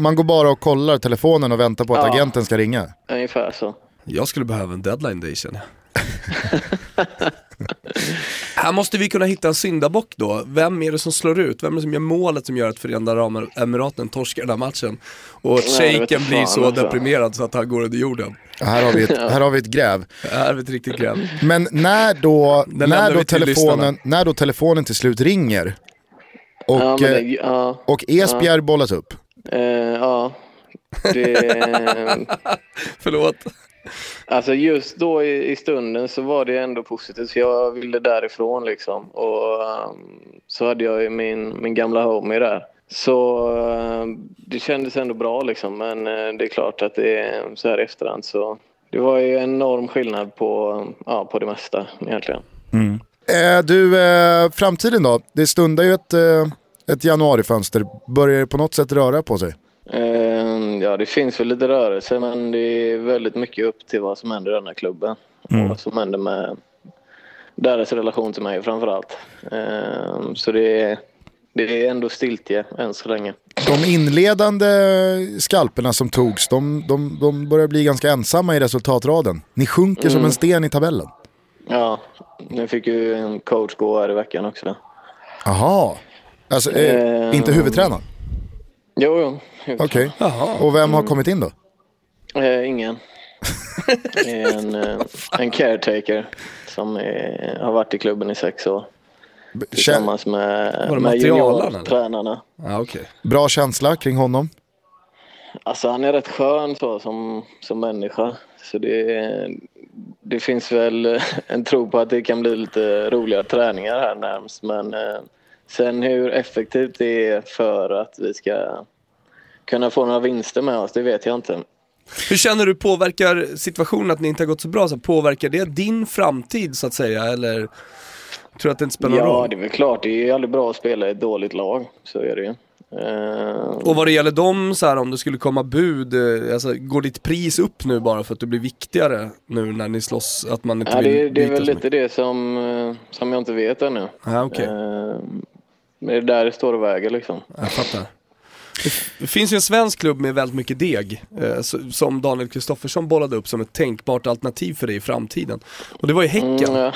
Man går bara och kollar telefonen och väntar på att Ja. agenten ska ringa. Ungefär så. Jag skulle behöva en deadline day känner jag. Här måste vi kunna hitta en syndabock då. Vem är det som slår ut? Vem är det som gör målet som gör att Förenade Arabemiraten torskar den här matchen? Och shejken blir så alltså. deprimerad så att han går under jorden. Här har vi ett, här har vi ett gräv. Det här är ett riktigt gräv. Men när då, Den när då, vi till telefonen, när då telefonen till slut ringer och, ja, men det, eh, ja, och Esbjerg bollas upp. eh, ja. Det, Förlåt. Alltså just då i, i stunden så var det ändå positivt för jag ville därifrån liksom. Och um, så hade jag ju min, min gamla homie där. Så eh, det kändes ändå bra liksom. Men eh, det är klart att det är så här i efterhand så det var ju enorm skillnad på, ja, på det mesta egentligen. Eh, du, eh, framtiden då? Det stundar ju ett, eh, ett januarifönster. Börjar det på något sätt röra på sig? Eh, Ja, det finns väl lite rörelse men det är väldigt mycket upp till vad som händer i den här klubben. Och vad som händer med deras relation till mig framför allt. Eh, Så det är, det är ändå stiltje än så länge. De inledande skalperna som togs, de, de, de börjar bli ganska ensamma i resultatraden. Ni sjunker som en sten i tabellen. Ja, nu fick ju en coach gå här i veckan också. Aha. Alltså, eh, Eh, inte huvudtränaren? Jo, jo. Okej. Och vem har kommit in då? Eh, ingen. Det är en, eh, en caretaker som är, har varit i klubben i sex år. Tillsammans med, med juniortränarna. Ja, okej. Bra känsla kring honom? Alltså han är rätt skön så som, som människa. Så det, det finns väl en tro på att det kan bli lite roliga träningar här närmst. Men eh, sen hur effektivt det är för att vi ska kunna få några vinster med oss, det vet jag inte. Hur känner du påverkar situationen att ni inte har gått så bra? Så påverkar det din framtid så att säga? Eller tror du att det inte spelar Ja, roll? det är väl klart. Det är ju aldrig bra att spela i ett dåligt lag. Så är det ju. Eh, Och vad det gäller dem, så här, om det skulle komma bud, eh, alltså, går ditt pris upp nu bara för att du blir viktigare nu när ni slåss? Att man inte ja, vill det, det är väl lite det som, eh, som jag inte vet ännu. Ja, okej. Eh, men det är där det står och väger liksom. Jag fattar. Det- finns ju en svensk klubb med väldigt mycket deg, eh, som Daniel Kristoffersson bollade upp som ett tänkbart alternativ för dig i framtiden. Och det var ju Häcken. Mm, ja.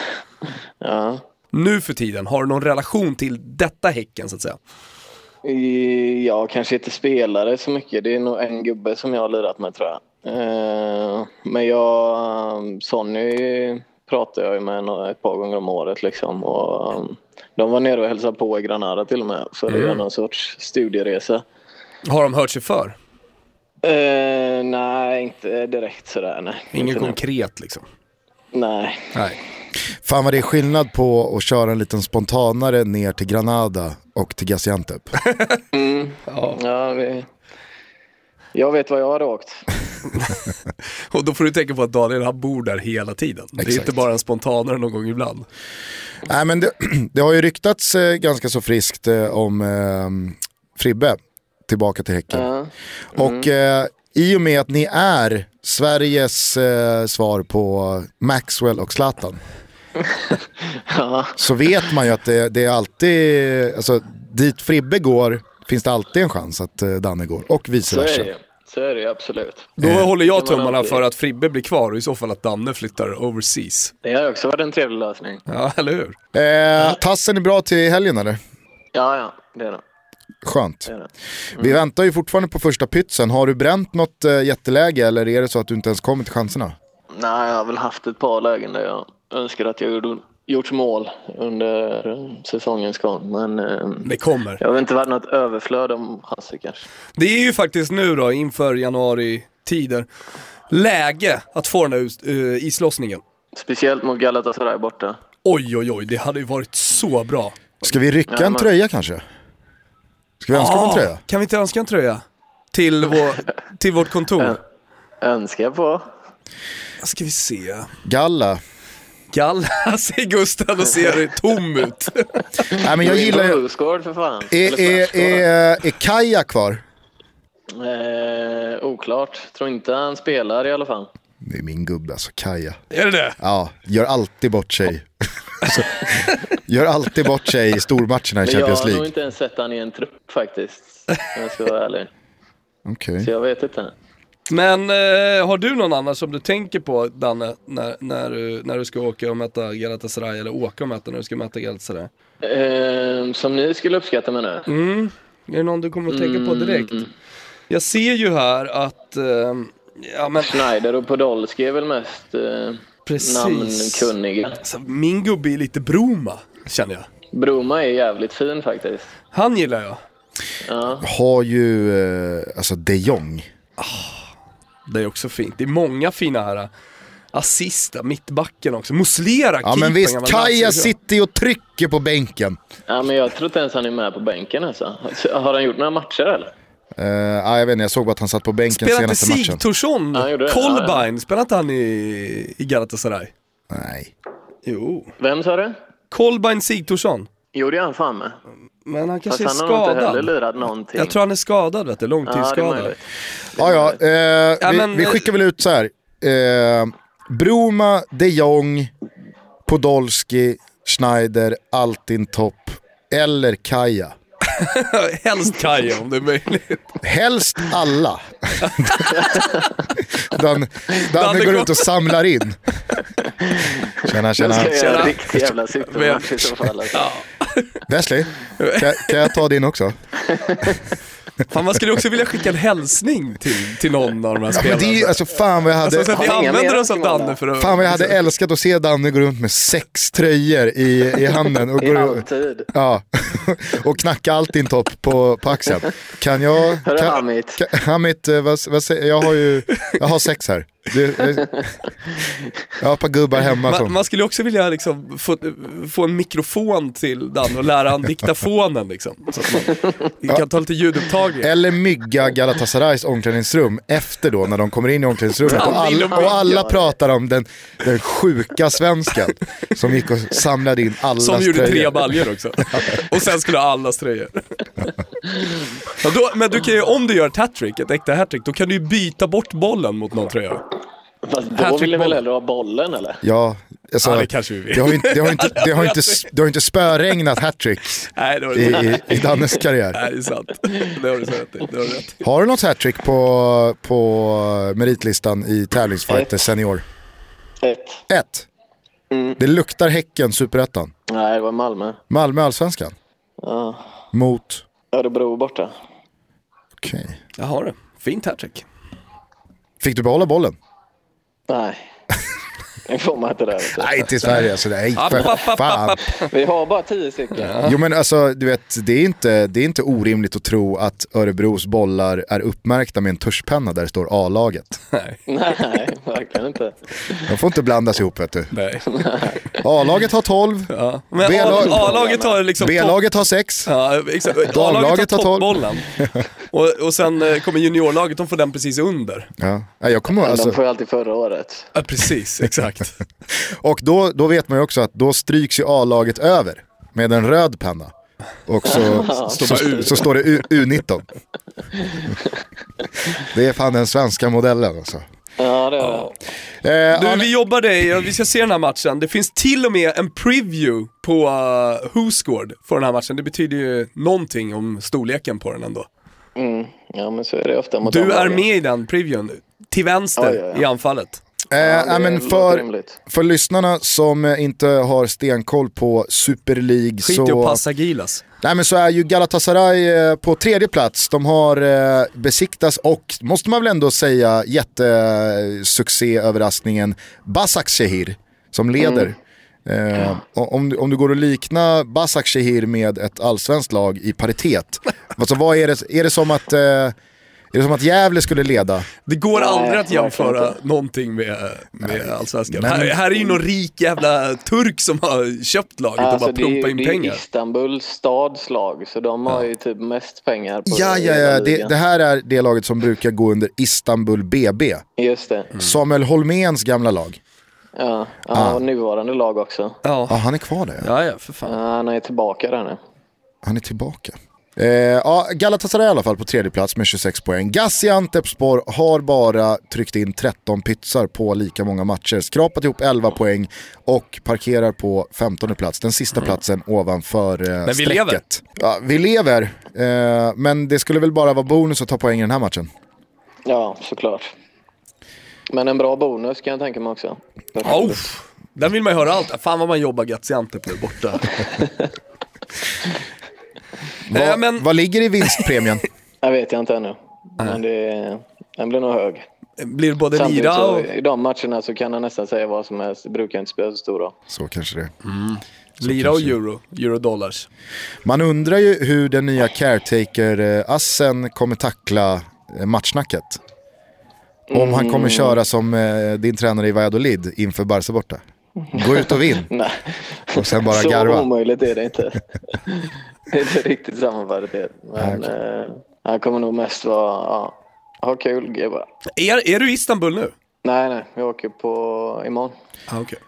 ja. Nu för tiden, har du någon relation till detta Häcken så att säga? I- Ja, kanske inte spelare så mycket. Det är nog en gubbe som jag har lirat med tror jag. Eh, Men jag, Sonny pratar jag ju med ett par gånger om året liksom. Och um, de var nere och hälsade på i Granada till och med för att göra någon sorts studieresa. Har de hört sig för? Eh, nej, inte direkt sådär. Nej. Inget Inte nu. konkret liksom? Nej. Nej. Fan vad det är skillnad på att köra en liten spontanare ner till Granada och till Gaziantep. Ja, vi... Jag vet vad jag hade åkt. Och då får du tänka på att Daniel han bor där hela tiden. Det är Exakt. inte bara en spontanare någon gång ibland. Nej men det, det har ju ryktats eh, ganska så friskt eh, om eh, Fribbe tillbaka till Häcken. Ja. Och eh, i och med att ni är Sveriges eh, svar på Maxwell och Zlatan. Ja, Så vet man ju att det, det är alltid, alltså dit Fribbe går finns det alltid en chans att eh, Danne går och vice så är versa. Så är det ju absolut. Då Eh, håller jag tummarna för att Fribbe blir kvar och i så fall att Danne flyttar overseas. Det har ju också varit en trevlig lösning. Ja, eller hur? Eh, tassen är bra till helgen eller? Ja, ja, det är det. Skönt. det, är det. Vi väntar ju fortfarande på första pytsen. Har du bränt något eh, jätteläge eller är det så att du inte ens kommer till chanserna? Nej, jag har väl haft ett par lägen där jag önskar att jag gjorde, gjort mål under säsongens gång. Men eh, Det kommer. jag har inte varit något överflöd om chanser kanske. Det är ju faktiskt nu då, inför januari-tider, läge att få den där eh, islossningen. Speciellt mot Galatasaray borta. Oj, oj, oj, det hade ju varit så bra. Ska vi rycka Ja, en tröja kanske? Ska vi önska på en Ah, tröja? Kan vi inte önska en tröja? Till, vår, till vårt kontor. Önskar på. Ska vi se. Galla. Galla, säger Gustav och ser tom ut. Nej men jag gillar ju... För fan. Är, är, är, är Kaja kvar? Eh, oklart. Tror inte han spelar i alla fall. Det är min gubbe alltså, Kaja. Är det det? Ja, gör alltid bort sig. Så, gör alltid bort sig i stormatcherna i Men jag Champions har nog League. inte ens sett han i en trupp faktiskt. Om jag ska vara ärlig. Okej. Så jag vet inte. Men eh, har du någon annan som du tänker på Danne, när, när, du, när du ska åka och möta Galatasaray, eller åka och möta när du ska möta Galatasaray? Eh, som ni skulle uppskatta med nu? Mm. Är det någon du kommer att tänka på direkt? Jag ser ju här att, eh, ja men Schneider och Podolski är väl mest eh, Precis. namnkunniga. alltså, min gubbe är lite Broma, känner jag. Broma är jävligt fin faktiskt. Han gillar jag. Ja. Har ju, eh, alltså de Jong. Det är också fint. Det är många fina här. äh, Assista, mittbacken också. Muslera, Ja men visst, Kaja sitter ju och trycker på bänken. ja, men jag tror inte ens han är med på bänken alltså. Har han gjort några matcher eller? Uh, ja, jag vet inte, jag såg bara att han satt på bänken Spelar inte senaste matchen. Sigthorsson, Ja, han gjorde det. Kolbein, spelar inte han i, i Galatasaray? Nej. Jo. Vem sa du? Kolbein Sigthorsson. Jo, det är han fan med. Men han Fast kanske är han har nog inte skadad. lirat någonting. Jag tror han är skadad vet du, ja, långtidsskadad. möjligt. Ja, ja, eh, Ja, vi, men- vi skickar väl ut så här. Eh, Broma, de Jong, Podolski, Schneider, Altintopp eller Kaja. Helst Kaja om det är möjligt. Helst alla. Dan, Danne går ut och samlar in. Tjena, Nu tjena. ska jag göra en riktig jävla supermatch i så fall. Alltså. Wesley, kan, kan jag ta din också? Fan man skulle också vilja skicka en hälsning till, till någon av de här Ja, men spelarna. det är ju, alltså fan vad jag hade... alltså, så att vi använder oss av Danne för att... Fan vad jag hade älskat att se Danne gå runt med sex tröjor i, i handen och, I går, halvtid. ja, och knacka Altintopp på, på axeln. Kan jag... Hörru Hamit. Hamit, eh, vad, vad säger, jag har ju jag har sex här. Det, jag har ett par gubbar hemma Man, som... man skulle också vilja liksom få, få en mikrofon till Danne och lära han diktafonen liksom. Så att man vi kan ta lite ljudupptagning. Eller mygga Galatasarays omklädningsrum efter då när de kommer in i omklädningsrummet och, all, och alla pratar om den, den sjuka svensken som gick och samlade in allas Som gjorde tre tröjor. baljor också. Och sen skulle ha allas tröjor. Ja, då, men du kan ju, om du gör ett hattrick, ett äkta hattrick, då kan du ju byta bort bollen mot någon tröja. Fast då Hattrick vill jag väl hellre ha bollen eller? Ja, alltså, Ja, det kanske vi vill. det har ju inte, det har inte, det har inte, det har inte spöregnat har i, i, i Dannes karriär. Nej, det är sant. Det har du rätt i. Det har du rätt. Har du något hattrick på, på meritlistan i tävlingsfighter senior? Ett. Ett. Det luktar Häcken, superettan. Nej, det var Malmö. Malmö, allsvenskan. Ja. Mot... Örebro borta. Okej. Jag har det. Fint hattrick. Fick du behålla bollen? Nej. Det får man inte där. du. Nej, inte i Sverige. Alltså, nej, för fan. Vi har bara tio stycken. Jo men alltså, du vet, det är, inte, det är inte orimligt att tro att Örebros bollar är uppmärkta med en tuschpenna där det står A-laget. Nej. Nej, verkligen inte. De får inte blandas ihop vet du. Nej. A-laget har 12, Ja. Men A-laget har liksom B-laget har 6. Ja, exakt. A-laget har toppbollen. Och, och sen eh, kommer juniorlaget, de får den precis under. Ja. Nej, jag kommer Men de alltså, får ju alltid förra året. Ja, precis, exakt. Och då, då vet man ju också att då stryks ju A-laget över med en röd penna. Och så, så, så, så står det U, U19. Det är fan den svenska modellen alltså. Ja, det är det. Eh, Du, vi jobbar dig, vi ska se den här matchen. Det finns till och med en preview på uh, Who Scored för den här matchen. Det betyder ju någonting om storleken på den ändå. Mm. Ja, men så är det ofta mot Du är med i den previewn, till vänster Ja, ja, ja. i anfallet. Eh, Ja, men för, rimligt. för lyssnarna som eh, inte har stenkoll på Super League Skit i så... att passa Gilas. Nej men så är ju Galatasaray eh, på tredje plats. De har eh, besiktas och, måste man väl ändå säga, jättesuccéöverraskningen Basak Shehir som leder. Eh, och om, du- om du går att likna Basak Shehir med ett allsvenskt lag i paritet, alltså vad är det, är det som att eh, är det som att Gävle skulle leda? Det går aldrig att jämföra någonting med, med allsvenskan. Men- Här, här är ju någon rik jävla turk som har köpt laget och Alltså, bara det är pumpat in det är ju pengar. Istanbul stads lag, så de har ju typ mest pengar på Ja, ja, ja, det, det här är det laget som brukar gå under Istanbul BB. Just det. Samuel Holméns gamla lag. Ja, ja Ah. och nuvarande lag också. Ja, Ja, han är kvar där ja. ja, för fan. Ja, han är tillbaka där nu. Han är tillbaka. Eh, ja, Galatasaray i alla fall på tredje plats med 26 poäng. Gaziantepspor har bara tryckt in 13 pytsar på lika många matcher. Skrapat ihop 11 poäng och parkerar på 15 plats. Den sista platsen ovanför eh, Mm. vi strecket. lever. Ja, vi lever, eh, men det skulle väl bara vara bonus att ta poäng i den här matchen. Ja, såklart. Men en bra bonus kan jag tänka mig också. Oh, den vill man ju höra allt. Fan vad man jobbar Gaziantep nu borta. Vad, Eh, men- vad ligger i vinstpremien? Jag vet jag inte ännu. Men det, den blir nog hög. Blir det både Samtidigt lira så, och... i de matcherna så kan han nästan säga vad som helst. Det brukar inte spela så stor roll. Så kanske det är. Lira och euro, euro-dollars. Man undrar ju hur den nya caretaker-assen kommer tackla eh, matchsnacket. Om han kommer köra som eh, din tränare i Valladolid inför Barca borta. Gå ut och vinn Nej, och sen bara så garva. omöjligt är det inte. det är inte riktigt samma kvalitet. Men Nej, eh, han kommer nog mest vara, ja, ha kul gubbar. Är, är du i Istanbul nu? Nej, nej, jag åker på imorgon. Ah, okay.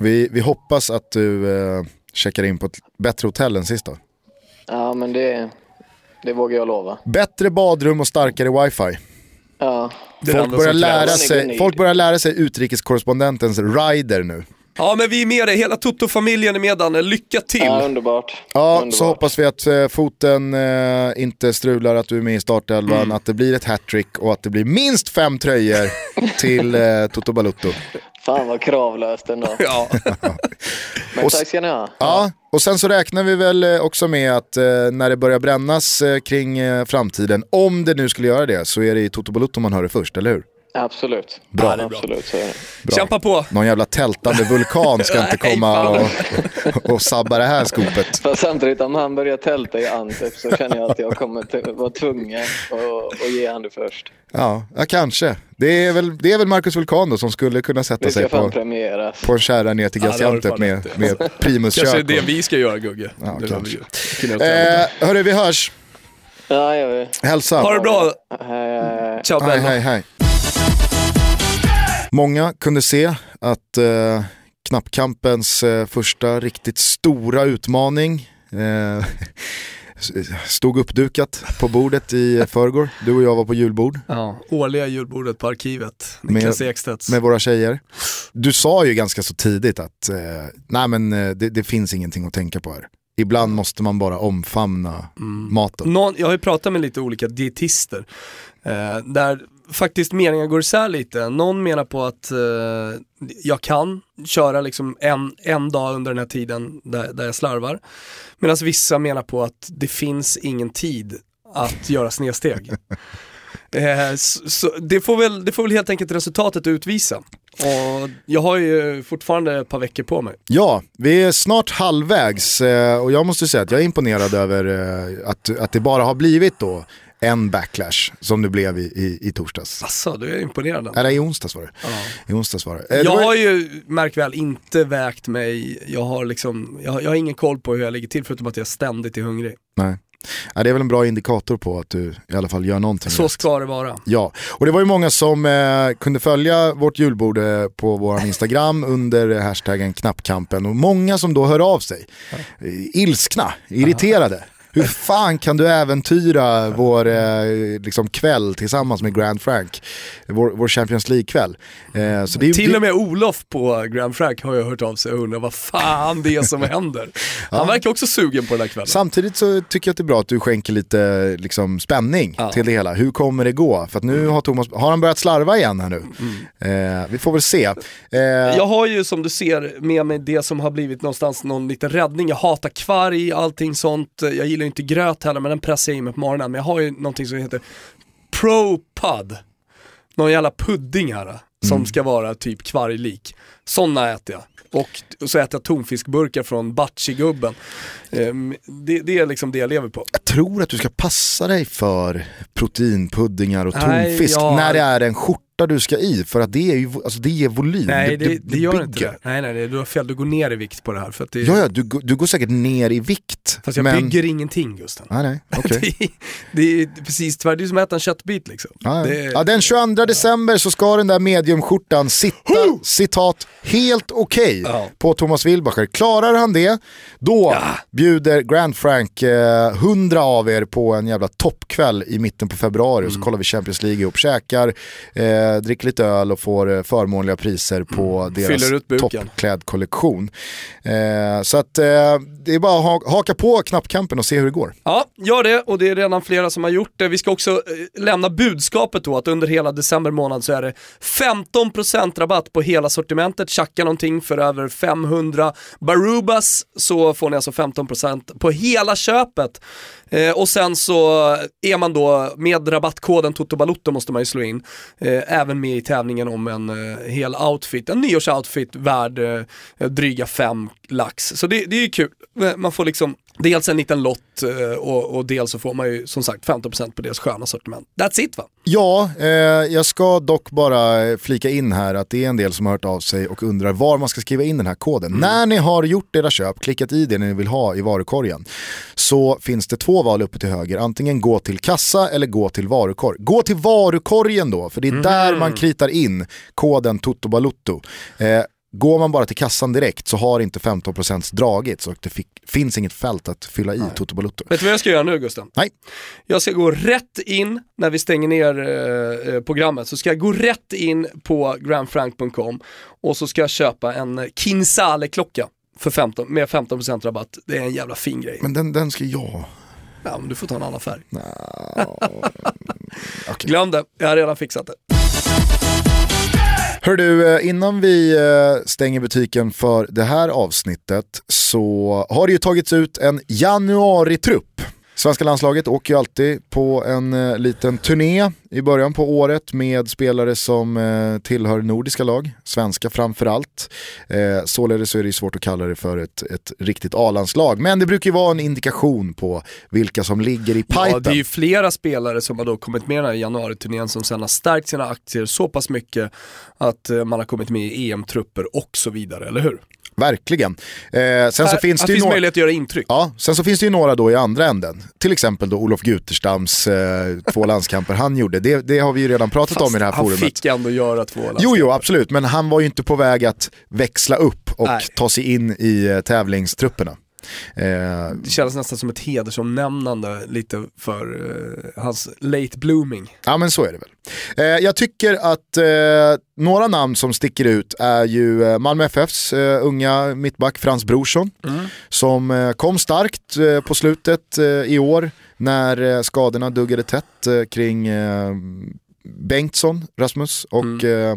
Vi, vi hoppas att du eh, checkar in på ett bättre hotell än sist då. Ja, men det, det vågar jag lova. Bättre badrum och starkare wifi. Ja, Folk börjar, lära sig, folk börjar lära sig utrikeskorrespondentens rider nu. Ja men vi är med dig, hela Toto-familjen är med Danne, lycka till! ja underbart. Ja, underbart. så hoppas vi att eh, foten eh, inte strular, att du är med i startelvan, Mm. att det blir ett hattrick och att det blir minst fem tröjor till eh, Toto Balutto. Fan vad kravlöst ändå. Ja. Men Och tack ska ni ha. Ja, och sen så räknar vi väl eh, också med att eh, när det börjar brännas eh, kring eh, framtiden, om det nu skulle göra det, så är det i Toto Balutto man hör det först, eller hur? Absolut. Bra. Ja, det är Absolut, så är det. Bra. Kämpa på! Någon jävla tältande vulkan ska inte komma och, och sabba det här skopet. Fast samtidigt om han börjar tälta i Antep så känner jag att jag kommer vara tvungen att, ge han det först. Ja, ja kanske. Det är, väl, det är väl Marcus Vulkan då som skulle kunna sätta Det sig på, premieras. på en kärra ner till Ja, det Gaziantep fan med, med primus Kanske är kök. det vi ska göra Gugge. Ja, Det vi. Eh, hörru, vi hörs. Ja, jag. Hälsa. Ha det bra! Ciao Hej, bello! hej, hej. Många kunde se att eh, knappkampens eh, första riktigt stora utmaning eh, stod uppdukat på bordet i förrgår. Du och jag var på julbord Ja, årliga julbordet på arkivet. Niklas Ekstedts. med våra tjejer. Du sa ju ganska så tidigt att eh, nej men, eh, det, det finns ingenting att tänka på här. Ibland måste man bara omfamna maten. Någon, jag har ju pratat med lite olika dietister, eh, där faktiskt meningar går isär lite. Någon menar på att eh, jag kan köra liksom en, en dag under den här tiden där, där jag slarvar. Medan vissa menar på att det finns ingen tid att göra snedsteg. Eh, så, så det, får väl, det får väl helt enkelt resultatet utvisa. Och jag har ju fortfarande ett par veckor på mig. Ja, vi är snart halvvägs eh, och jag måste säga att jag är imponerad över eh, att, att det bara har blivit då en backlash som det blev i, i, i torsdags. Asså, du är imponerad. Eller i onsdags var det. I onsdags var det. Eh, Jag har ju, märk väl, inte vägt mig, jag har liksom, jag, har- jag har ingen koll på hur jag ligger till förutom att jag ständigt är hungrig. Nej. Ja, det är väl en bra indikator på att du i alla fall gör någonting Så rätt. ska det vara. Ja, och det var ju många som eh, kunde följa vårt julbord eh, på vår Instagram under hashtaggen knappkampen och många som då hör av sig. Eh, ilskna, irriterade. Hur fan kan du äventyra vår eh, liksom kväll tillsammans med Grand Frank? Vår, vår Champions League-kväll. Eh, så det, är- Till det- och med Olof på Grand Frank har jag hört av sig och undrar vad fan det är som händer. Han verkar också sugen på den här kvällen. Samtidigt så tycker jag att det är bra att du skänker lite liksom, spänning Ja. till det hela. Hur kommer det gå? För att nu har Thomas, har han börjat slarva igen här nu? Eh, vi får väl se. Eh, Jag har ju som du ser med mig det som har blivit någonstans någon liten räddning. Jag hatar kvarg, allting sånt. Jag gillar ju inte gröt heller men den pressar jag i mig på morgonen. Men jag har ju någonting som heter ProPud. Någon jävla pudding här som ska vara typ kvarglik. Sådana äter jag. Och, så äter jag tonfiskburkar från Batchi-gubben. Ehm, det, det är liksom det jag lever på. Jag tror att du ska passa dig för proteinpuddingar och Nej, tonfisk jag- när det är en skjorta du ska i. För att det, är ju, alltså det ger volym. Nej det, det, gör inte bygger. det. Nej nej, nej du har fel, du går ner i vikt på det här. För att det, Ja, ja du, går- du går säkert ner i vikt. Fast jag men... bygger ingenting Gusten. Nej, nej, okej. det, är- det är precis tvärtom, det är som att äta en köttbit liksom. Ja, ja. Det, ja, den 22 december så ska den där mediumskjortan sitta, citat, helt okej Ja. på Thomas Wilbacher. Klarar han det, då bjuder Grand Frank eh, 100 av er på en jävla toppkväll i mitten på februari och så kollar vi Champions League ihop, käkar, eh, dricker lite öl och får eh, förmånliga priser på deras ut buken. toppklädkollektion. Eh, så att eh, det är bara att ha, haka på knappkampen och se hur det går. Ja, gör det och det är redan flera som har gjort det. Vi ska också eh, lämna budskapet då att under hela december månad så är det 15% rabatt på hela sortimentet. Tjacka någonting för över 500 Barubas så får ni alltså 15% på hela köpet. Eh, och sen så är man då med rabattkoden TOTOBALOTTO måste man ju slå in, eh, även med i tävlingen om en eh, hel outfit, en nyårsoutfit värd eh, dryga fem lax. Så det, det är ju kul, eh, man får liksom dels en liten lott eh, och, och dels så får man ju som sagt 15% på deras sköna sortiment. That's it va? Ja, eh, jag ska dock bara flika in här att det är en del som har hört av sig och undrar var man ska skriva in den här koden. När ni har gjort era köp, klickat i det ni vill ha i varukorgen, så finns det två val uppe till höger. Antingen gå till kassa eller gå till varukorg. Gå till varukorgen då, för det är där man kritar in koden TOTOBALUTTO. Eh, Går man bara till kassan direkt så har inte 15% dragits och det fick, finns inget fält att fylla i Toto Balutto. Vet du vad jag ska göra nu Gusten? Nej. Jag ska gå rätt in, när vi stänger ner eh, eh, programmet, så ska jag gå rätt in på grandfrank.com och så ska jag köpa en Kinsale-klocka för 15, med 15% rabatt. Det är en jävla fin grej. Men den, den ska jag... Ja, men du får ta en annan färg. Okej. Glöm det, jag har redan fixat det. Hör du, eh, innan vi eh, stänger butiken för det här avsnittet så har det ju tagits ut en januaritrupp. Svenska landslaget åker ju alltid på en eh, liten turné i början på året med spelare som eh, tillhör nordiska lag, svenska framförallt. Eh, således så är det svårt att kalla det för ett, ett riktigt A-landslag, men det brukar ju vara en indikation på vilka som ligger i pipen. Ja, det är ju flera spelare som har då kommit med i den här januariturnén som sen har stärkt sina aktier så pass mycket att eh, man har kommit med i EM-trupper och så vidare, eller hur? Verkligen. Eh, sen så Här- finns det ju finns några... möjlighet att göra intryck. Ja, sen så finns det ju några då i andra änden. Till exempel då Olof Guterstams eh, två landskamper han gjorde. Det, det har vi ju redan pratat om i det här han forumet. fick ändå göra två Jo, landskamper. jo, absolut. Men han var ju inte på väg att växla upp och Nej. ta sig in i eh, tävlingstrupperna. Eh, Det kändes nästan som ett hedersomnämnande lite för eh, hans late blooming. ja, men så är det väl. Eh, jag tycker att eh, några namn som sticker ut är ju eh, Malmö FFs eh, unga mittback Frans Brorsson. Som eh, kom starkt på slutet i år när skadorna duggade tätt kring Bengtsson, Rasmus och eh,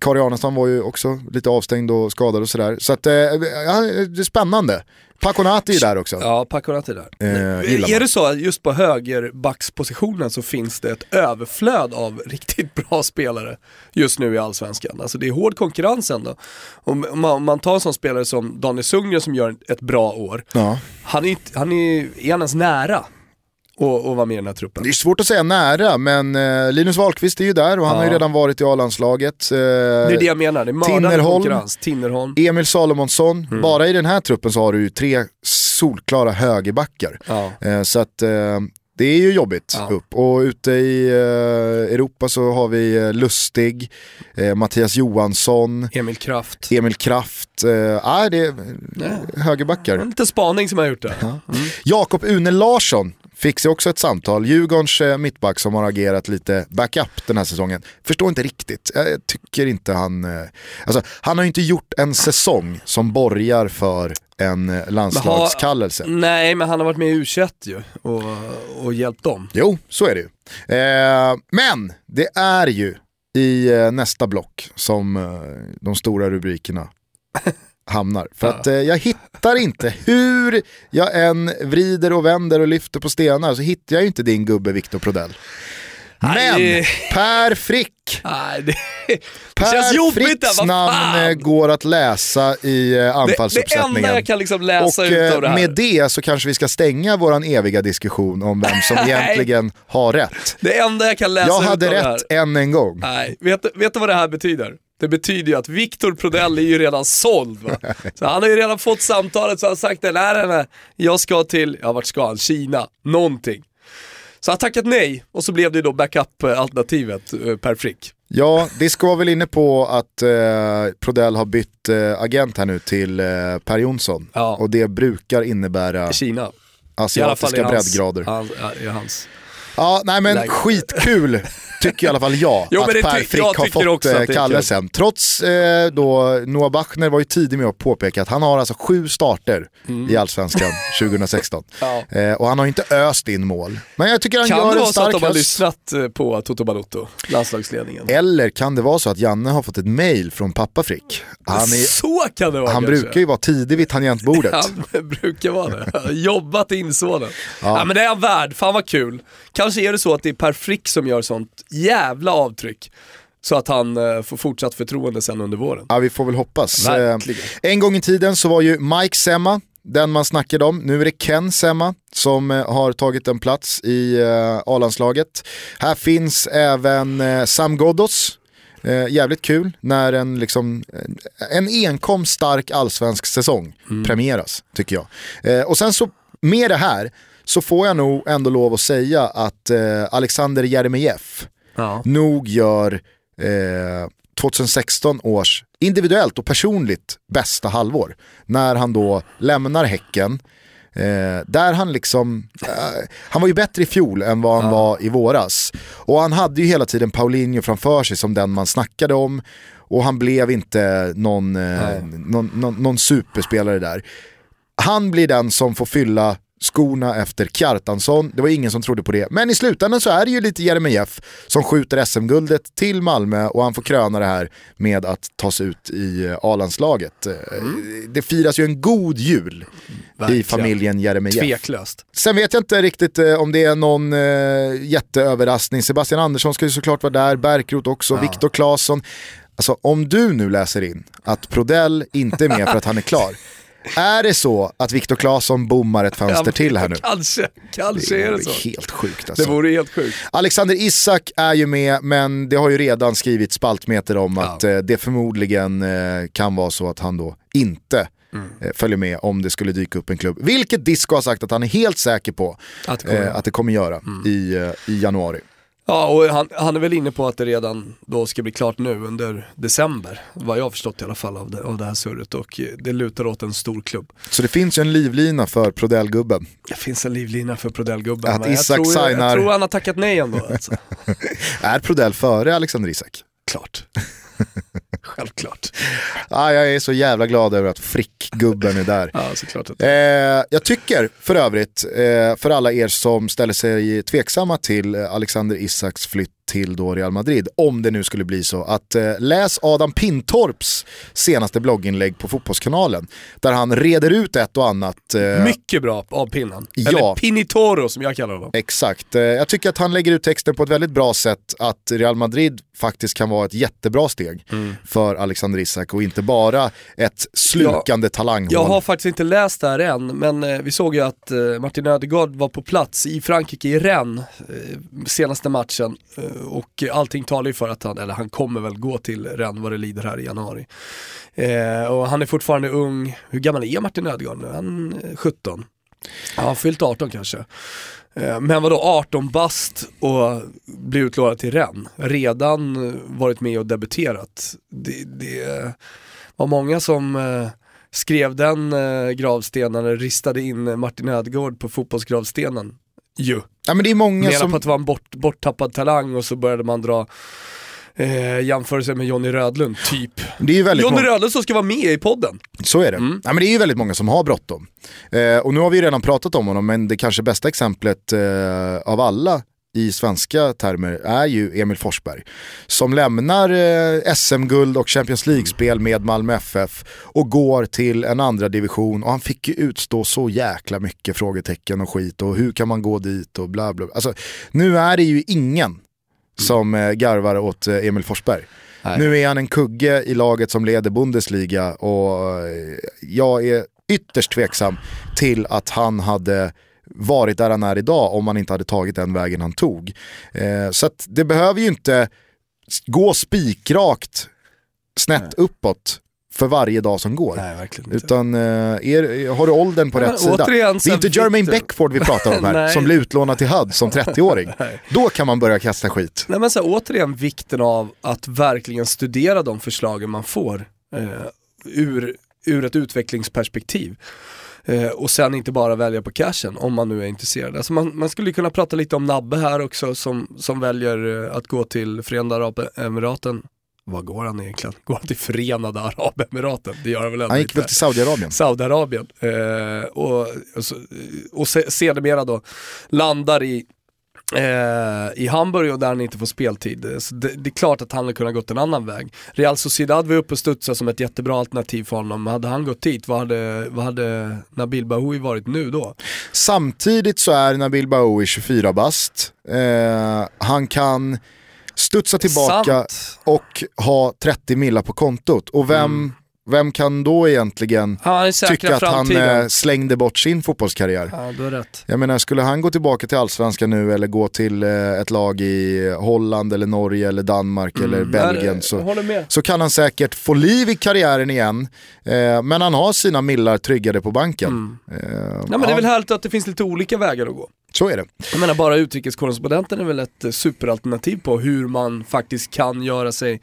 Kari Arnestam var ju också lite avstängd och skadad och sådär. Så att, eh, det är spännande. Paconati är där också. Ja, Paconati där. Eh, är det så att just på högerbackspositionen så finns det ett överflöd av riktigt bra spelare just nu i Allsvenskan? Alltså det är hård konkurrens ändå. Om man, om man tar en sån spelare som Daniel Sundgren som gör ett bra år, Ja. han är, han är, är han ens nära att att vara med i den här truppen? Det är svårt att säga nära, men eh, Linus Wahlqvist är ju där och han Ja. har ju redan varit i A-landslaget. Eh, Det är det jag menar, det är Tinnerholm. Tinnerholm. Emil Salomonsson, Mm. bara i den här truppen så har du ju tre solklara högerbackar. Ja. Eh, så att eh, det är ju jobbigt Ja. upp. Och ute i eh, Europa så har vi eh, Lustig, eh, Mattias Johansson, Emil Kraft. Emil Kraft. Eh, ah, det är högerbackar. En liten spaning som jag har gjort där. Jakob Une Larsson fick sig också ett samtal. Djurgårdens eh, mittback som har agerat lite backup den här säsongen. Förstår inte riktigt. Jag tycker inte han... eh, Alltså, han har ju inte gjort en säsong som borgar för en eh, landslagskallelse. Nej, men han har varit med i u ju och, och hjälpt dem. Jo, så är det ju. Eh, men det är ju i nästa block som de stora rubrikerna hamnar. För att eh, jag hittar inte, hur jag än vrider och vänder och lyfter på stenar så hittar jag ju inte din gubbe Viktor Prodell. Men. Per Frick, Nej, det, det Per där, Fricks namn eh, går att läsa i eh, det, det anfallsuppsättningen. enda jag kan liksom läsa Och ut eh, av det här. med det så kanske vi ska stänga våran eviga diskussion om vem som egentligen har rätt. Det enda jag kan läsa Jag ut hade av det här. rätt än en gång. Nej, vet, vet du vad det här betyder? Det betyder ju att Victor Prodell är ju redan såld va? Så han har ju redan fått samtalet så han har sagt det, nej nej jag ska till, ja vart ska han? Kina, någonting. Så han tackat nej och så blev det då backup-alternativet eh, Per Frick. Ja, det ska väl inne på att eh, Prodell har bytt eh, agent här nu till eh, Per Jonsson. Ja. Och det brukar innebära Kina. I alla fall asiatiska i hans, breddgrader. Han, ja, i hans. Ja, nej men Läge. skitkul tycker i alla fall jag Jo, att det Per Frick jag har fått också eh, det kallelsen. Trots eh, då Noah Bachner var ju tidig med att påpeka att han har alltså sju starter i Allsvenskan 2016. Mm. Ja. Eh, och han har inte öst in mål. Men jag tycker han Kan gör det en vara så att stark de har höst. lyssnat eh, på Toto Balotto, landslagsledningen? Eller kan det vara så att Janne har fått ett mail från pappa Frick? Han, är, så kan det vara han kanske. brukar ju vara tidig vid tangentbordet. Han brukar vara det. Jobbat in sonen. Ja. men det är han värd, fan vad kul. Kanske är det så att det är Per Frick som gör sånt jävla avtryck. Så att han eh, får fortsatt förtroende sen under våren. Ja, vi får väl hoppas. Verkligen. Eh, en gång i tiden så var ju Mike Semma den man snackade om. Nu är det Ken Semma som eh, har tagit en plats i A-landslaget. Här finns även Sam Ghoddos. Eh, jävligt kul när en, liksom, en enkom stark allsvensk säsong premieras, tycker jag. Eh, och sen så, med det här, så får jag nog ändå lov att säga att eh, Alexander Jeremejeff Ja. nog gör eh, 2016 års individuellt och personligt bästa halvår. När han då lämnar Häcken. Eh, där han liksom, eh, han var ju bättre i fjol än vad han var i våras. Och han hade ju hela tiden Paulinho framför sig som den man snackade om. Och han blev inte någon, eh, någon, någon, någon superspelare där. Han blir den som får fylla skorna efter Kjartansson. Det var ingen som trodde på det. Men i slutändan så är det ju lite Jeremejeff som skjuter SM-guldet till Malmö och han får kröna det här med att ta sig ut i eh, A-landslaget. Eh, Det firas ju en god jul i Verkligen. familjen Jeremejeff. Tveklöst. Sen vet jag inte riktigt eh, om det är någon jätteöverraskning. Sebastian Andersson ska ju såklart vara där, Bärkroth också, Viktor Claesson. Alltså om du nu läser in att Prodell inte är med för att han är klar. Är det så att Viktor Claesson bommar ett fönster till här nu? Kanske, kanske är det så. helt sjukt Det alltså. vore helt sjukt. Alexander Isak är ju med, men det har ju redan skrivit spaltmeter om att eh, det förmodligen eh, kan vara så att han då inte Mm. eh, följer med om det skulle dyka upp en klubb. Vilket Disco har sagt att han är helt säker på Att det kommer Mm. eh, att det kommer göra i, eh, i januari. Ja, och han, han är väl inne på att det redan då ska bli klart nu under december. Vad jag har förstått i alla fall av det, av det här surret och det lutar åt en stor klubb. Så det finns ju en livlina för Prodell-gubben. Det finns en livlina för Prodell-gubben. Att men jag, Isak tror, signar- jag tror han har tackat nej ändå. Alltså. Är Prodell före Alexander Isak? Klart. Självklart. Ah, jag är så jävla glad över att Frick-gubben är där. Ja, såklart. Att... Eh, jag tycker för övrigt, eh, för alla er som ställer sig tveksamma till eh, Alexander Isaks flytt till då Real Madrid, om det nu skulle bli så, att eh, läs Adam Pintorps senaste blogginlägg på Fotbollskanalen, där han reder ut ett och annat. Eh, Mycket bra av pinnen. Ja. Eller Pinitoro som jag kallar honom. Exakt, Eh, jag tycker att han lägger ut texten på ett väldigt bra sätt att Real Madrid faktiskt kan vara ett jättebra steg för Alexander Isak och inte bara ett slukande talanghål. Jag har faktiskt inte läst det här än, men eh, vi såg ju att eh, Martin Ödegaard var på plats i Frankrike, i Rennes, eh, senaste matchen. Och allting talar ju för att han, eller han kommer väl gå till Rennes vad det lider här i januari. Och han är fortfarande ung, hur gammal är Martin Ödegaard nu? Han är 17. Ja, fyllt 18 kanske. Eh, Men vadå 18 bast och bli utlånad till Rennes? Redan eh, varit med och debuterat. Det, det var många som eh, skrev den eh, gravstenen, ristade in eh, Martin Ödegaard på fotbollsgravstenen. Ju. Ja, men det är många Menar som... på att det var en bort, borttappad talang och så började man dra eh, jämförelser med Jonny Rödlund, typ. Det är ju väldigt Jonny många- Rödlund som ska vara med i podden. Så är det. Mm. Ja, men det är ju väldigt många som har bråttom. Eh, och nu har vi ju redan pratat om honom, men det kanske bästa exemplet eh, av alla i svenska termer är ju Emil Forsberg. Som lämnar eh, SM-guld och Champions League-spel med Malmö FF och går till en andra division och han fick ju utstå så jäkla mycket frågetecken och skit och hur kan man gå dit och bla bla. Alltså, nu är det ju ingen som eh, garvar åt eh, Emil Forsberg. Nej. Nu är han en kugge i laget som leder Bundesliga och eh, jag är ytterst tveksam till att han hade varit där han är idag om han inte hade tagit den vägen han tog. Så det behöver ju inte gå spikrakt snett uppåt för varje dag som går. Nej, verkligen inte. Utan eh, är, har du åldern på Ja, rätt sida? Det är inte Jermaine Beckford vi pratar om här, som blir utlånad till HUD som 30-åring. Då kan man börja kasta skit. Nej men så här, återigen vikten av att verkligen studera de förslagen man får eh, ur, ur ett utvecklingsperspektiv. Eh, och sen inte bara välja på cashen om man nu är intresserad. Alltså man, man skulle kunna prata lite om Nabbe här också som, som väljer eh, att gå till Förenade Arabemiraten. Vad går han egentligen? Går han till Förenade Arabemiraten? Det gör han väl ändå Han gick väl till Saudiarabien. Saudiarabien. Eh, och, och, så- och se- sedermera då landar i, eh, i Hamburg och där han inte får speltid. Så det, det är klart att han hade kunnat gått en annan väg. Real Sociedad var uppe och studsade som ett jättebra alternativ för honom. Hade han gått dit, vad hade, vad hade Nabil Bahoui varit nu då? Samtidigt så är Nabil Bahoui 24 bast. Eh, han kan studsa tillbaka Sant. och ha 30 millar på kontot. Och vem, vem kan då egentligen Ja, han tycka att han framtiden. eh, slängde bort sin fotbollskarriär? Ja, du har rätt. Jag menar, skulle han gå tillbaka till allsvenskan nu eller gå till eh, ett lag i Holland eller Norge eller Danmark eller Belgien Mm. Så, så kan han säkert få liv i karriären igen. Eh, men han har sina millar tryggade på banken. Eh, Nej, men det är ja, väl härligt att det finns lite olika vägar att gå. Så är det. Jag menar bara utrikeskorrespondenten är väl ett eh, superalternativ på hur man faktiskt kan göra sig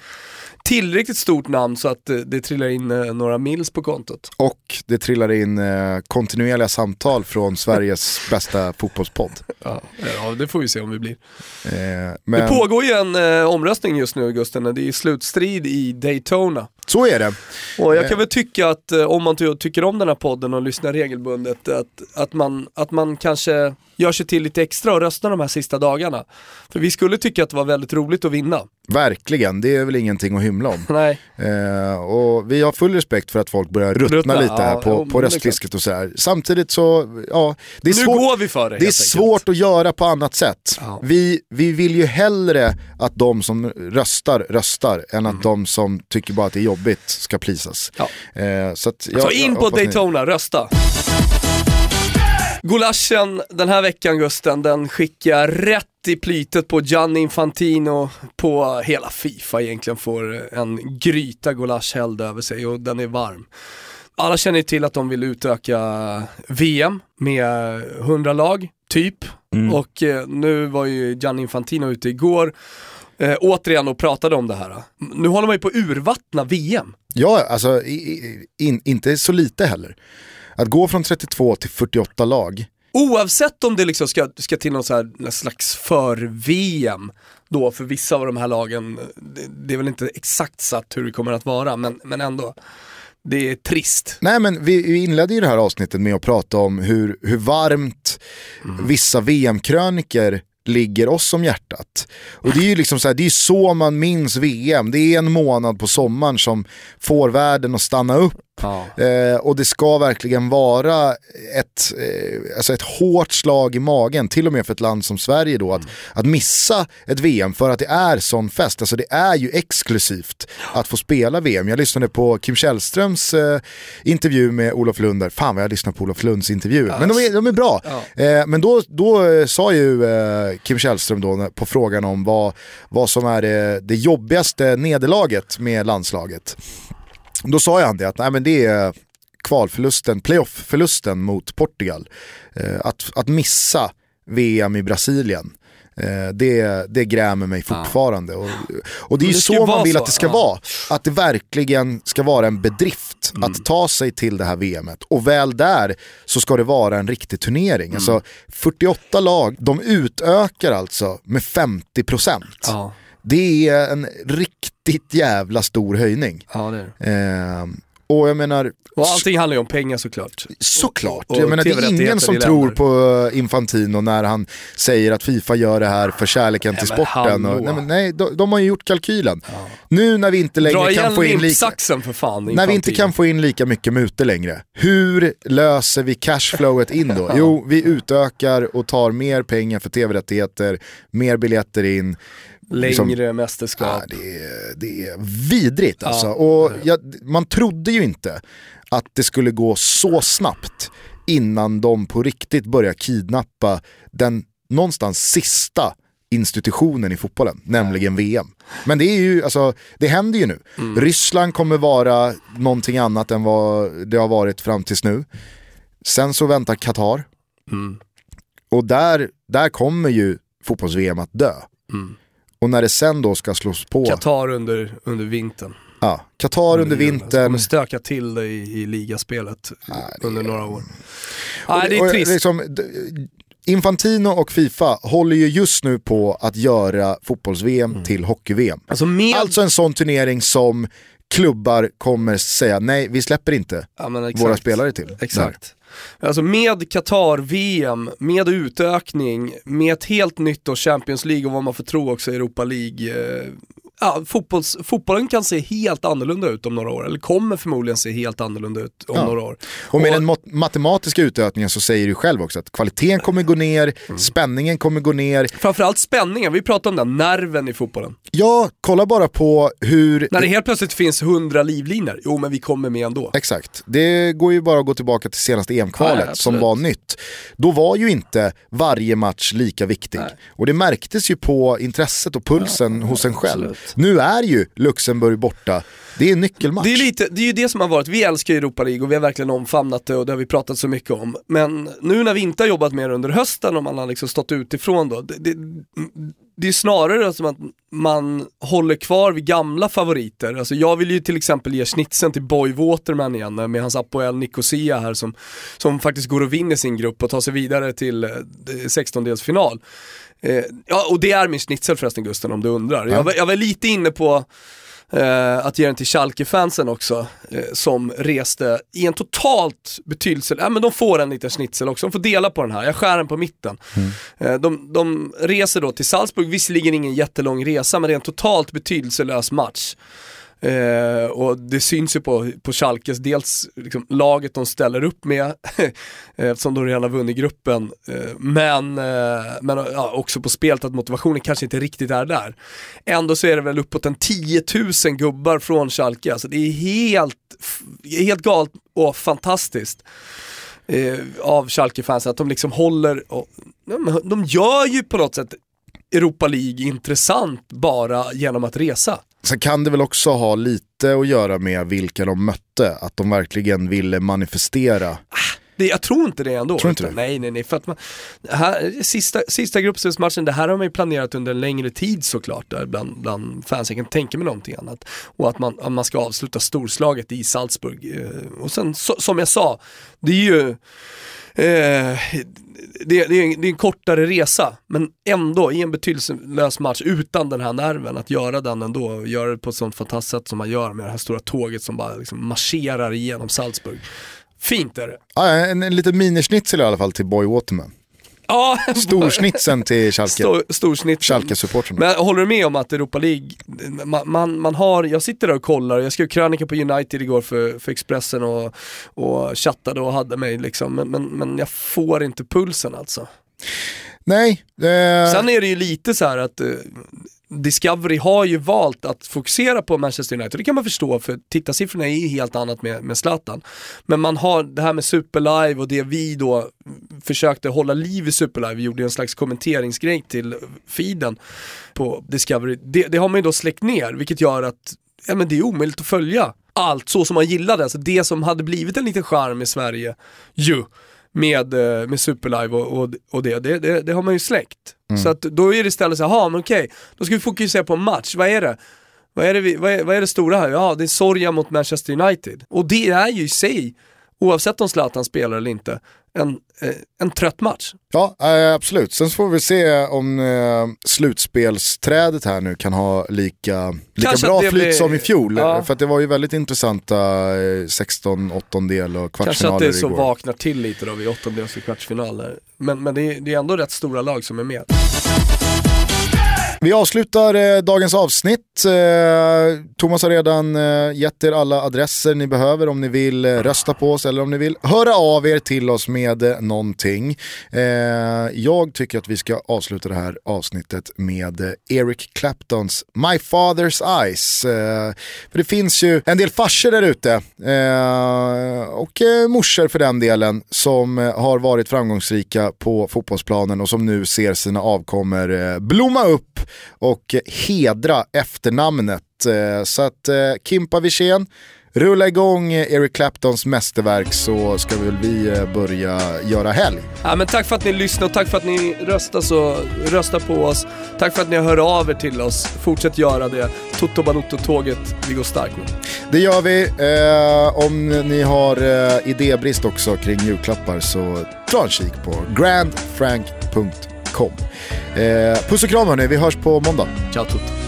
tillräckligt stort namn så att eh, det trillar in eh, några mils på kontot. Och det trillar in kontinuerliga samtal från Sveriges bästa fotbollspodd. Ja, ja, det får vi se om vi blir. Eh, Det men pågår ju en eh, omröstning just nu Gusten, det är slutstrid i Daytona. Så är det. Och jag Eh. kan väl tycka att eh, om man ty- tycker om den här podden och lyssnar regelbundet, att, att, man, att man kanske gör sig till lite extra och röstar de här sista dagarna. För vi skulle tycka att det var väldigt roligt att vinna. Verkligen, det är väl ingenting att hymla om. Nej, Eh, och vi har full respekt för att folk börjar ruttna, Ruttna, lite här ja, på, jo, på röstfisket och sådär. Samtidigt så, ja, det är nu svårt. går vi för det Det är enkelt. svårt att göra på annat sätt. Ja. Vi, vi vill ju hellre att de som röstar, röstar än Mm. att de som tycker bara att det är jobbigt ska plisas. Ja. Eh, så jag, Så in på hoppas ni- Daytona, rösta. Gulaschen den här veckan Gusten, den skickar rätt i plytet på Gianni Infantino på hela Fifa egentligen får en gryta gulasch hälld över sig och den är varm. Alla känner ju till att de vill utöka VM med 100 lag, typ. Och eh, nu var ju Gianni Infantino ute igår eh, återigen och pratade om det här. Nu håller man ju på att urvattna VM. Ja, alltså i, in, inte så lite heller. Att gå från 32 till 48 lag, Oavsett om det liksom ska, ska till någon så här, slags för-VM då för vissa av de här lagen, det, det är väl inte exakt satt hur det kommer att vara, men, men ändå. Det är trist. Nej men vi vi inledde ju det här avsnittet med att prata om hur, hur varmt vissa VM-kröniker ligger oss om hjärtat. Och det är ju liksom så, här, det är så man minns VM, det är en månad på sommaren som får världen att stanna upp Ja. Eh, och det ska verkligen vara ett, eh, alltså ett hårt slag i magen, till och med för ett land som Sverige då, att, att missa ett VM för att det är sån fest. Alltså det är ju exklusivt att få spela VM. Jag lyssnade på Kim Källströms eh, intervju med Olof Lund där. Fan vad jag lyssnar på Olof Lunds intervjuer. Men de är, de är bra. Eh, men då, då eh, sa ju eh, Kim Källström då på frågan om vad, vad som är det, det jobbigaste nederlaget med landslaget. Då sa han det att nej, men det är kvalförlusten, playoff-förlusten mot Portugal. Eh, att, att missa VM i Brasilien. Eh, det, det grämer mig fortfarande. Och, och det är ju det så man vill så, att det ska ja. vara. Att det verkligen ska vara en bedrift Mm. att ta sig till det här VMet. Och väl där så ska det vara en riktig turnering. Mm. Alltså 48 lag, de utökar alltså med 50%. Ja. Det är en riktigt jävla stor höjning. ja, det är. Eh, och jag menar, Och allting handlar ju om pengar såklart. såklart. Och- och jag menar, det är ingen som tror på eh, Infantino när han säger att Fifa gör det här för kärleken till men sporten. Och, nej, men, nej, de, de har ju gjort kalkylen. Nu när vi inte längre kan få in lika... för fan. När vi inte Infantino. kan få in lika mycket mutor längre, hur löser vi cashflowet in då? Jo, vi utökar och tar mer pengar för tv-rättigheter, mer biljetter in. Liksom- Längre mästerskap. Ja, det, är, det är vidrigt alltså. Och jag, man trodde ju inte att det skulle gå så snabbt innan de på riktigt börjar kidnappa den någonstans sista institutionen i fotbollen, nämligen VM. Men det är ju, alltså, det händer ju nu. Ryssland kommer vara någonting annat än vad det har varit fram tills nu. Sen så väntar Qatar. Och där, där kommer ju fotbolls-VM att dö. Och när det sen då ska slås på, Qatar under, under vintern. ja, Qatar under Det vintern. kommer stöka till det i, i ligaspelet under några år. Nej, det Och är trist. Liksom, Infantino och Fifa håller ju just nu på att göra fotbolls-VM Mm. till hockey-VM. Alltså med... Alltså en sån turnering som klubbar kommer säga nej, vi släpper inte Ja, våra spelare till. Exakt. Alltså med Qatar-VM, med utökning, med ett helt nytt då Champions League och vad man får tro också Europa League. Ja, fotbolls, fotbollen kan se helt annorlunda ut om några år, eller kommer förmodligen se helt annorlunda ut om Ja. några år. Och med den mat- matematiska utökningen så säger du själv också att kvaliteten kommer gå ner, Mm. spänningen kommer gå ner. Framförallt spänningen, vi pratar om den nerven i fotbollen. Ja, kolla bara på hur... När det helt plötsligt finns hundra livlinor, jo men vi kommer med ändå. Exakt, det går ju bara att gå tillbaka till senaste EM-kvalet Nej, som var nytt. Då var ju inte varje match lika viktig. Och det märktes ju på intresset och pulsen hos en själv. absolut. Nu är ju Luxemburg borta, det är en nyckelmatch. Det är, lite, det är ju det som har varit, vi älskar ju Europa League och vi har verkligen omfamnat det och det har vi pratat så mycket om. Men nu när vi inte har jobbat med det under hösten och man har liksom stått utifrån då, det, det, det är snarare som att man håller kvar vid gamla favoriter. Alltså jag vill ju till exempel ge snitsen till Boy Waterman igen med hans Apoel Nicosia här som, som faktiskt går och vinner sin grupp och tar sig vidare till eh, 16-delsfinal. Eh, ja, och det är min schnitzel förresten Gusten om du undrar. Jag, var, jag var lite inne på eh, att ge den till Schalke-fansen också, eh, som reste i en totalt betydelse, ja men de får en liten schnitzel också, de får dela på den här, jag skär den på mitten. Eh, de, de reser då till Salzburg, visserligen ingen jättelång resa, men det är en totalt betydelselös match. Eh, och det syns ju på, på Schalkes, dels liksom, laget de ställer upp med, eftersom de redan har vunnit gruppen, eh, men, eh, men ja, också på spelet att motivationen kanske inte riktigt är där. Ändå så är det väl uppåt en 10 000 gubbar från Schalke, alltså det är helt, helt galet och fantastiskt eh, av Schalke-fans att de liksom håller, och, de gör ju på något sätt Europa League intressant bara genom att resa. Sen kan det väl också ha lite att göra med vilka de mötte, att de verkligen ville manifestera. Ah, det, jag tror inte det ändå. Tror inte utan- det? Nej, nej, nej. För att man, här, sista, sista gruppspelsmatchen, det här har man ju planerat under en längre tid såklart, där bland, bland fans. Jag kan tänka mig någonting annat. Och att man, att man ska avsluta storslaget i Salzburg. Eh, Och sen, så, som jag sa, det är ju Eh, det, det, är en, det är en kortare resa, men ändå i en betydelselös match utan den här nerven, att göra den ändå, och göra det på ett sånt fantastiskt sätt som man gör med det här stora tåget som bara liksom marscherar igenom Salzburg. Fint är det. Ah, en, en liten minischnitzel i alla fall till Boy Waterman. Ja, Storsnitsen till Schalke. Stor. Schalke-supportrarna. Men håller du med om att Europa League, man, man, man har, jag sitter där och kollar, jag skrev krönika på United igår för, för Expressen och, och chattade och hade mig liksom, men, men, men jag får inte pulsen alltså. Nej. Eh, Sen är det ju lite så här att eh, Discovery har ju valt att fokusera på Manchester United, det kan man förstå för tittarsiffrorna är ju helt annat med, med Zlatan. Men man har det här med Superlive och det vi då försökte hålla liv i Superlive, vi gjorde en slags kommenteringsgrej till feeden på Discovery. Det, det har man ju då släckt ner, vilket gör att ja, men det är omöjligt att följa allt så som man gillade. Alltså det som hade blivit en liten charm i Sverige, ju, med, eh, med Superlive och, och, och det, det, det, det har man ju släckt. Så att då är det istället så här, "Jaha, men okej, då ska vi fokusera på en match, vad är det? Vad är det, vi, vad, är, vad är det stora här? Ja, det är Sorja mot Manchester United. Och det är ju i sig, oavsett om Zlatan spelar eller inte, en, eh, en trött match. Ja, eh, absolut. Sen får vi se om eh, slutspelsträdet här nu kan ha lika, lika Kanske bra flyt blir- som i fjol. Ja. För det var ju väldigt intressanta eh, 16 åttondel och Kanske att kvartsfinaler det så igår. vaknar till lite då vid åttondels och kvartsfinaler. Men, men det, är, det är ändå rätt stora lag som är med. Vi avslutar eh, dagens avsnitt. Eh, Thomas har redan eh, gett er alla adresser ni behöver om ni vill eh, rösta på oss eller om ni vill höra av er till oss med eh, någonting. Eh, jag tycker att vi ska avsluta det här avsnittet med eh, Eric Claptons My Father's Eyes. Eh, för det finns ju en del farsor där ute eh, och eh, morsor för den delen som eh, har varit framgångsrika på fotbollsplanen och som nu ser sina avkommor eh, blomma upp och hedra efternamnet. Eh, Så att eh, Kimpa Wirsén, rulla igång Eric Claptons mästerverk så ska väl vi eh, börja göra helg. Ja, men tack för att ni lyssnar och tack för att ni röstar, så, röstar på oss. Tack för att ni hör av er till oss. Fortsätt göra det. Toto Balotto-tåget, vi går starkt nu. Det gör vi. Eh, om ni har eh, idébrist också kring julklappar så ta en kik på grandfrank.com. Eh, puss och kram hörni, vi hörs på måndag. Ciao tutti.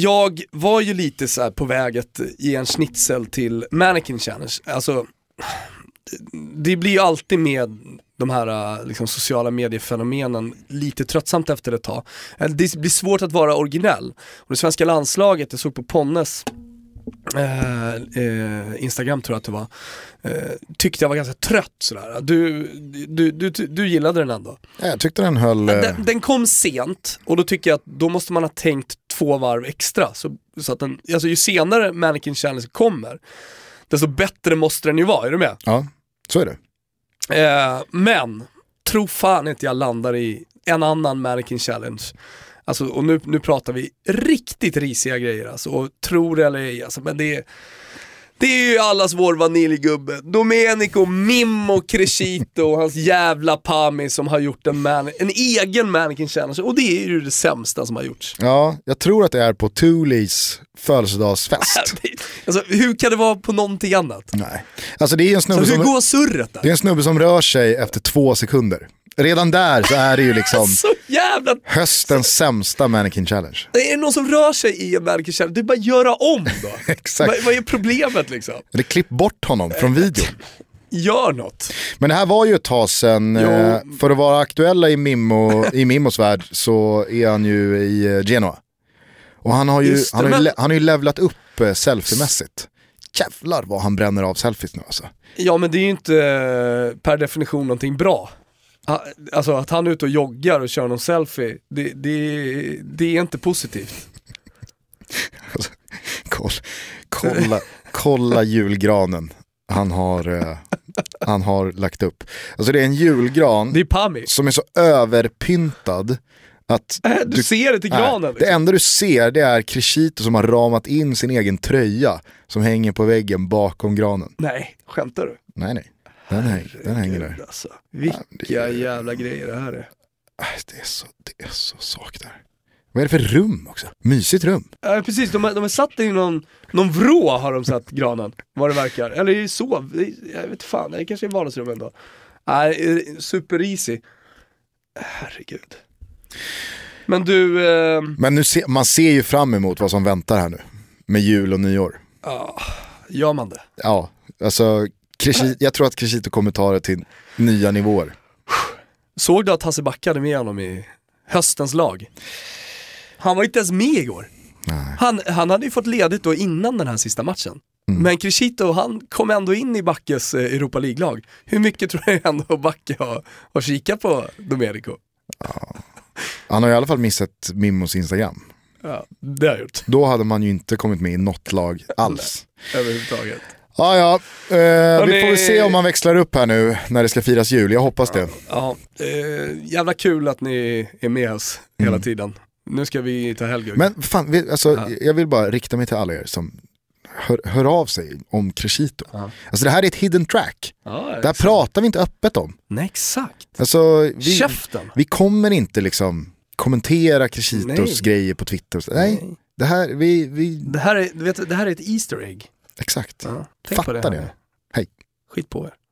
Jag var ju lite så här på väg att ge en schnitzel till Mannequin Challenge. Alltså, det blir ju alltid med de här äh, liksom, sociala mediefenomenen lite tröttsamt efter ett tag. Äh, det blir svårt att vara originell. Och det svenska landslaget, jag såg på Ponnes eh, eh, Instagram tror jag att det var, eh, tyckte jag var ganska trött sådär. Du, du, du, du, gillade den ändå. Ja, Jag tyckte den höll... eh, Den, den kom sent och då tycker jag att då måste man ha tänkt två varv extra. Så, så att den, alltså ju senare Mannequin Challenge kommer, desto bättre måste den ju vara, är du med? Ja, så är det. Eh, men, tro fan inte jag landar i en annan Mannequin Challenge. Alltså, och nu, nu pratar vi riktigt risiga grejer alltså, och tror det eller ej alltså, men det är det är ju allas vår vaniljgubbe. Domenico Mimmo Crescito och hans jävla Pami som har gjort en, man, en egen Mannequin Challenge och det är ju det sämsta som har gjorts. Ja, jag tror att det är på Thuleys födelsedagsfest. Alltså hur kan det vara på någonting annat? Nej. Alltså det är en Så snubbe hur som... går surret där? Det är en snubbe som rör sig efter två sekunder. Redan där så är det ju liksom Så jävla... höstens sämsta mannequin challenge. Är det någon som rör sig i en Mannequin Challenge, det är bara att göra om då. Exakt. Vad, vad är problemet liksom? Eller klipp bort honom från videon. Gör något. Men det här var ju ett tag sedan. eh, För att vara aktuella i, Mimmo, i Mimmos värld så är han ju i eh, Genoa. Och han har ju, det, han har ju, men- han har ju levlat upp eh, selfiemässigt. Jävlar vad han bränner av selfies nu alltså. Ja men det är ju inte per definition någonting bra. Ha- Alltså att han är ute och joggar och kör någon selfie, det, det, det är inte positivt. Kolla, kolla, kolla julgranen han har, eh, han har lagt upp. Alltså det är en julgran Det är som är så överpyntad att Äh, Du, ser det till granen. Nej, det liksom. enda du ser det är Crescito som har ramat in sin egen tröja som hänger på väggen bakom granen. Nej, skämtar du? Nej nej, den, häng, den hänger där. Alltså, vilka jävla grejer det här är. Det är så, det är så sak där. Vad är det för rum också? Mysigt rum. Ja precis, de, de har satt i någon, någon vrå har de satt granen, vad det verkar. Eller är det så? Jag vet fan, det kanske är vardagsrum ändå. Nej, eh, super easy. Herregud. Men du, eh, Men nu se, man ser ju fram emot vad som väntar här nu. Med jul och nyår. ja, gör man det? Ja, alltså Cresci- jag tror att Crescito kommer ta det till nya nivåer. Såg du att Hasse Backe hade med honom i höstens lag? Han var inte ens med igår. Han, han hade ju fått ledigt då innan den här sista matchen. Men Crescito, han kom ändå in i Backes eh, Europa League-lag. Hur mycket tror du ändå Backe har, har kikat på Domenico? Han har i alla fall missat Mimmos Instagram. Ja, det har jag gjort. Då hade man ju inte kommit med i något lag alls. Överhuvudtaget. Ja, ja. Eh, vi får väl se om man växlar upp här nu när det ska firas jul. Jag hoppas det. Ja, eh, jävla kul att ni är med oss hela tiden. Nu ska vi ta helg. Men fan, vi, alltså, jag vill bara rikta mig till alla er som hör, hör av sig om Crescito. Alltså det här är ett hidden track. ja, här pratar vi inte öppet om. Nej, exakt. Alltså, vi, Käften. vi kommer inte liksom kommentera Crescitos Nej. grejer på Twitter. så- Nej, det här, vi, vi, Det här är, du vet, det här är ett Easter egg. Exakt. Ja, Fatta det. hörni. Hej. Skit på er.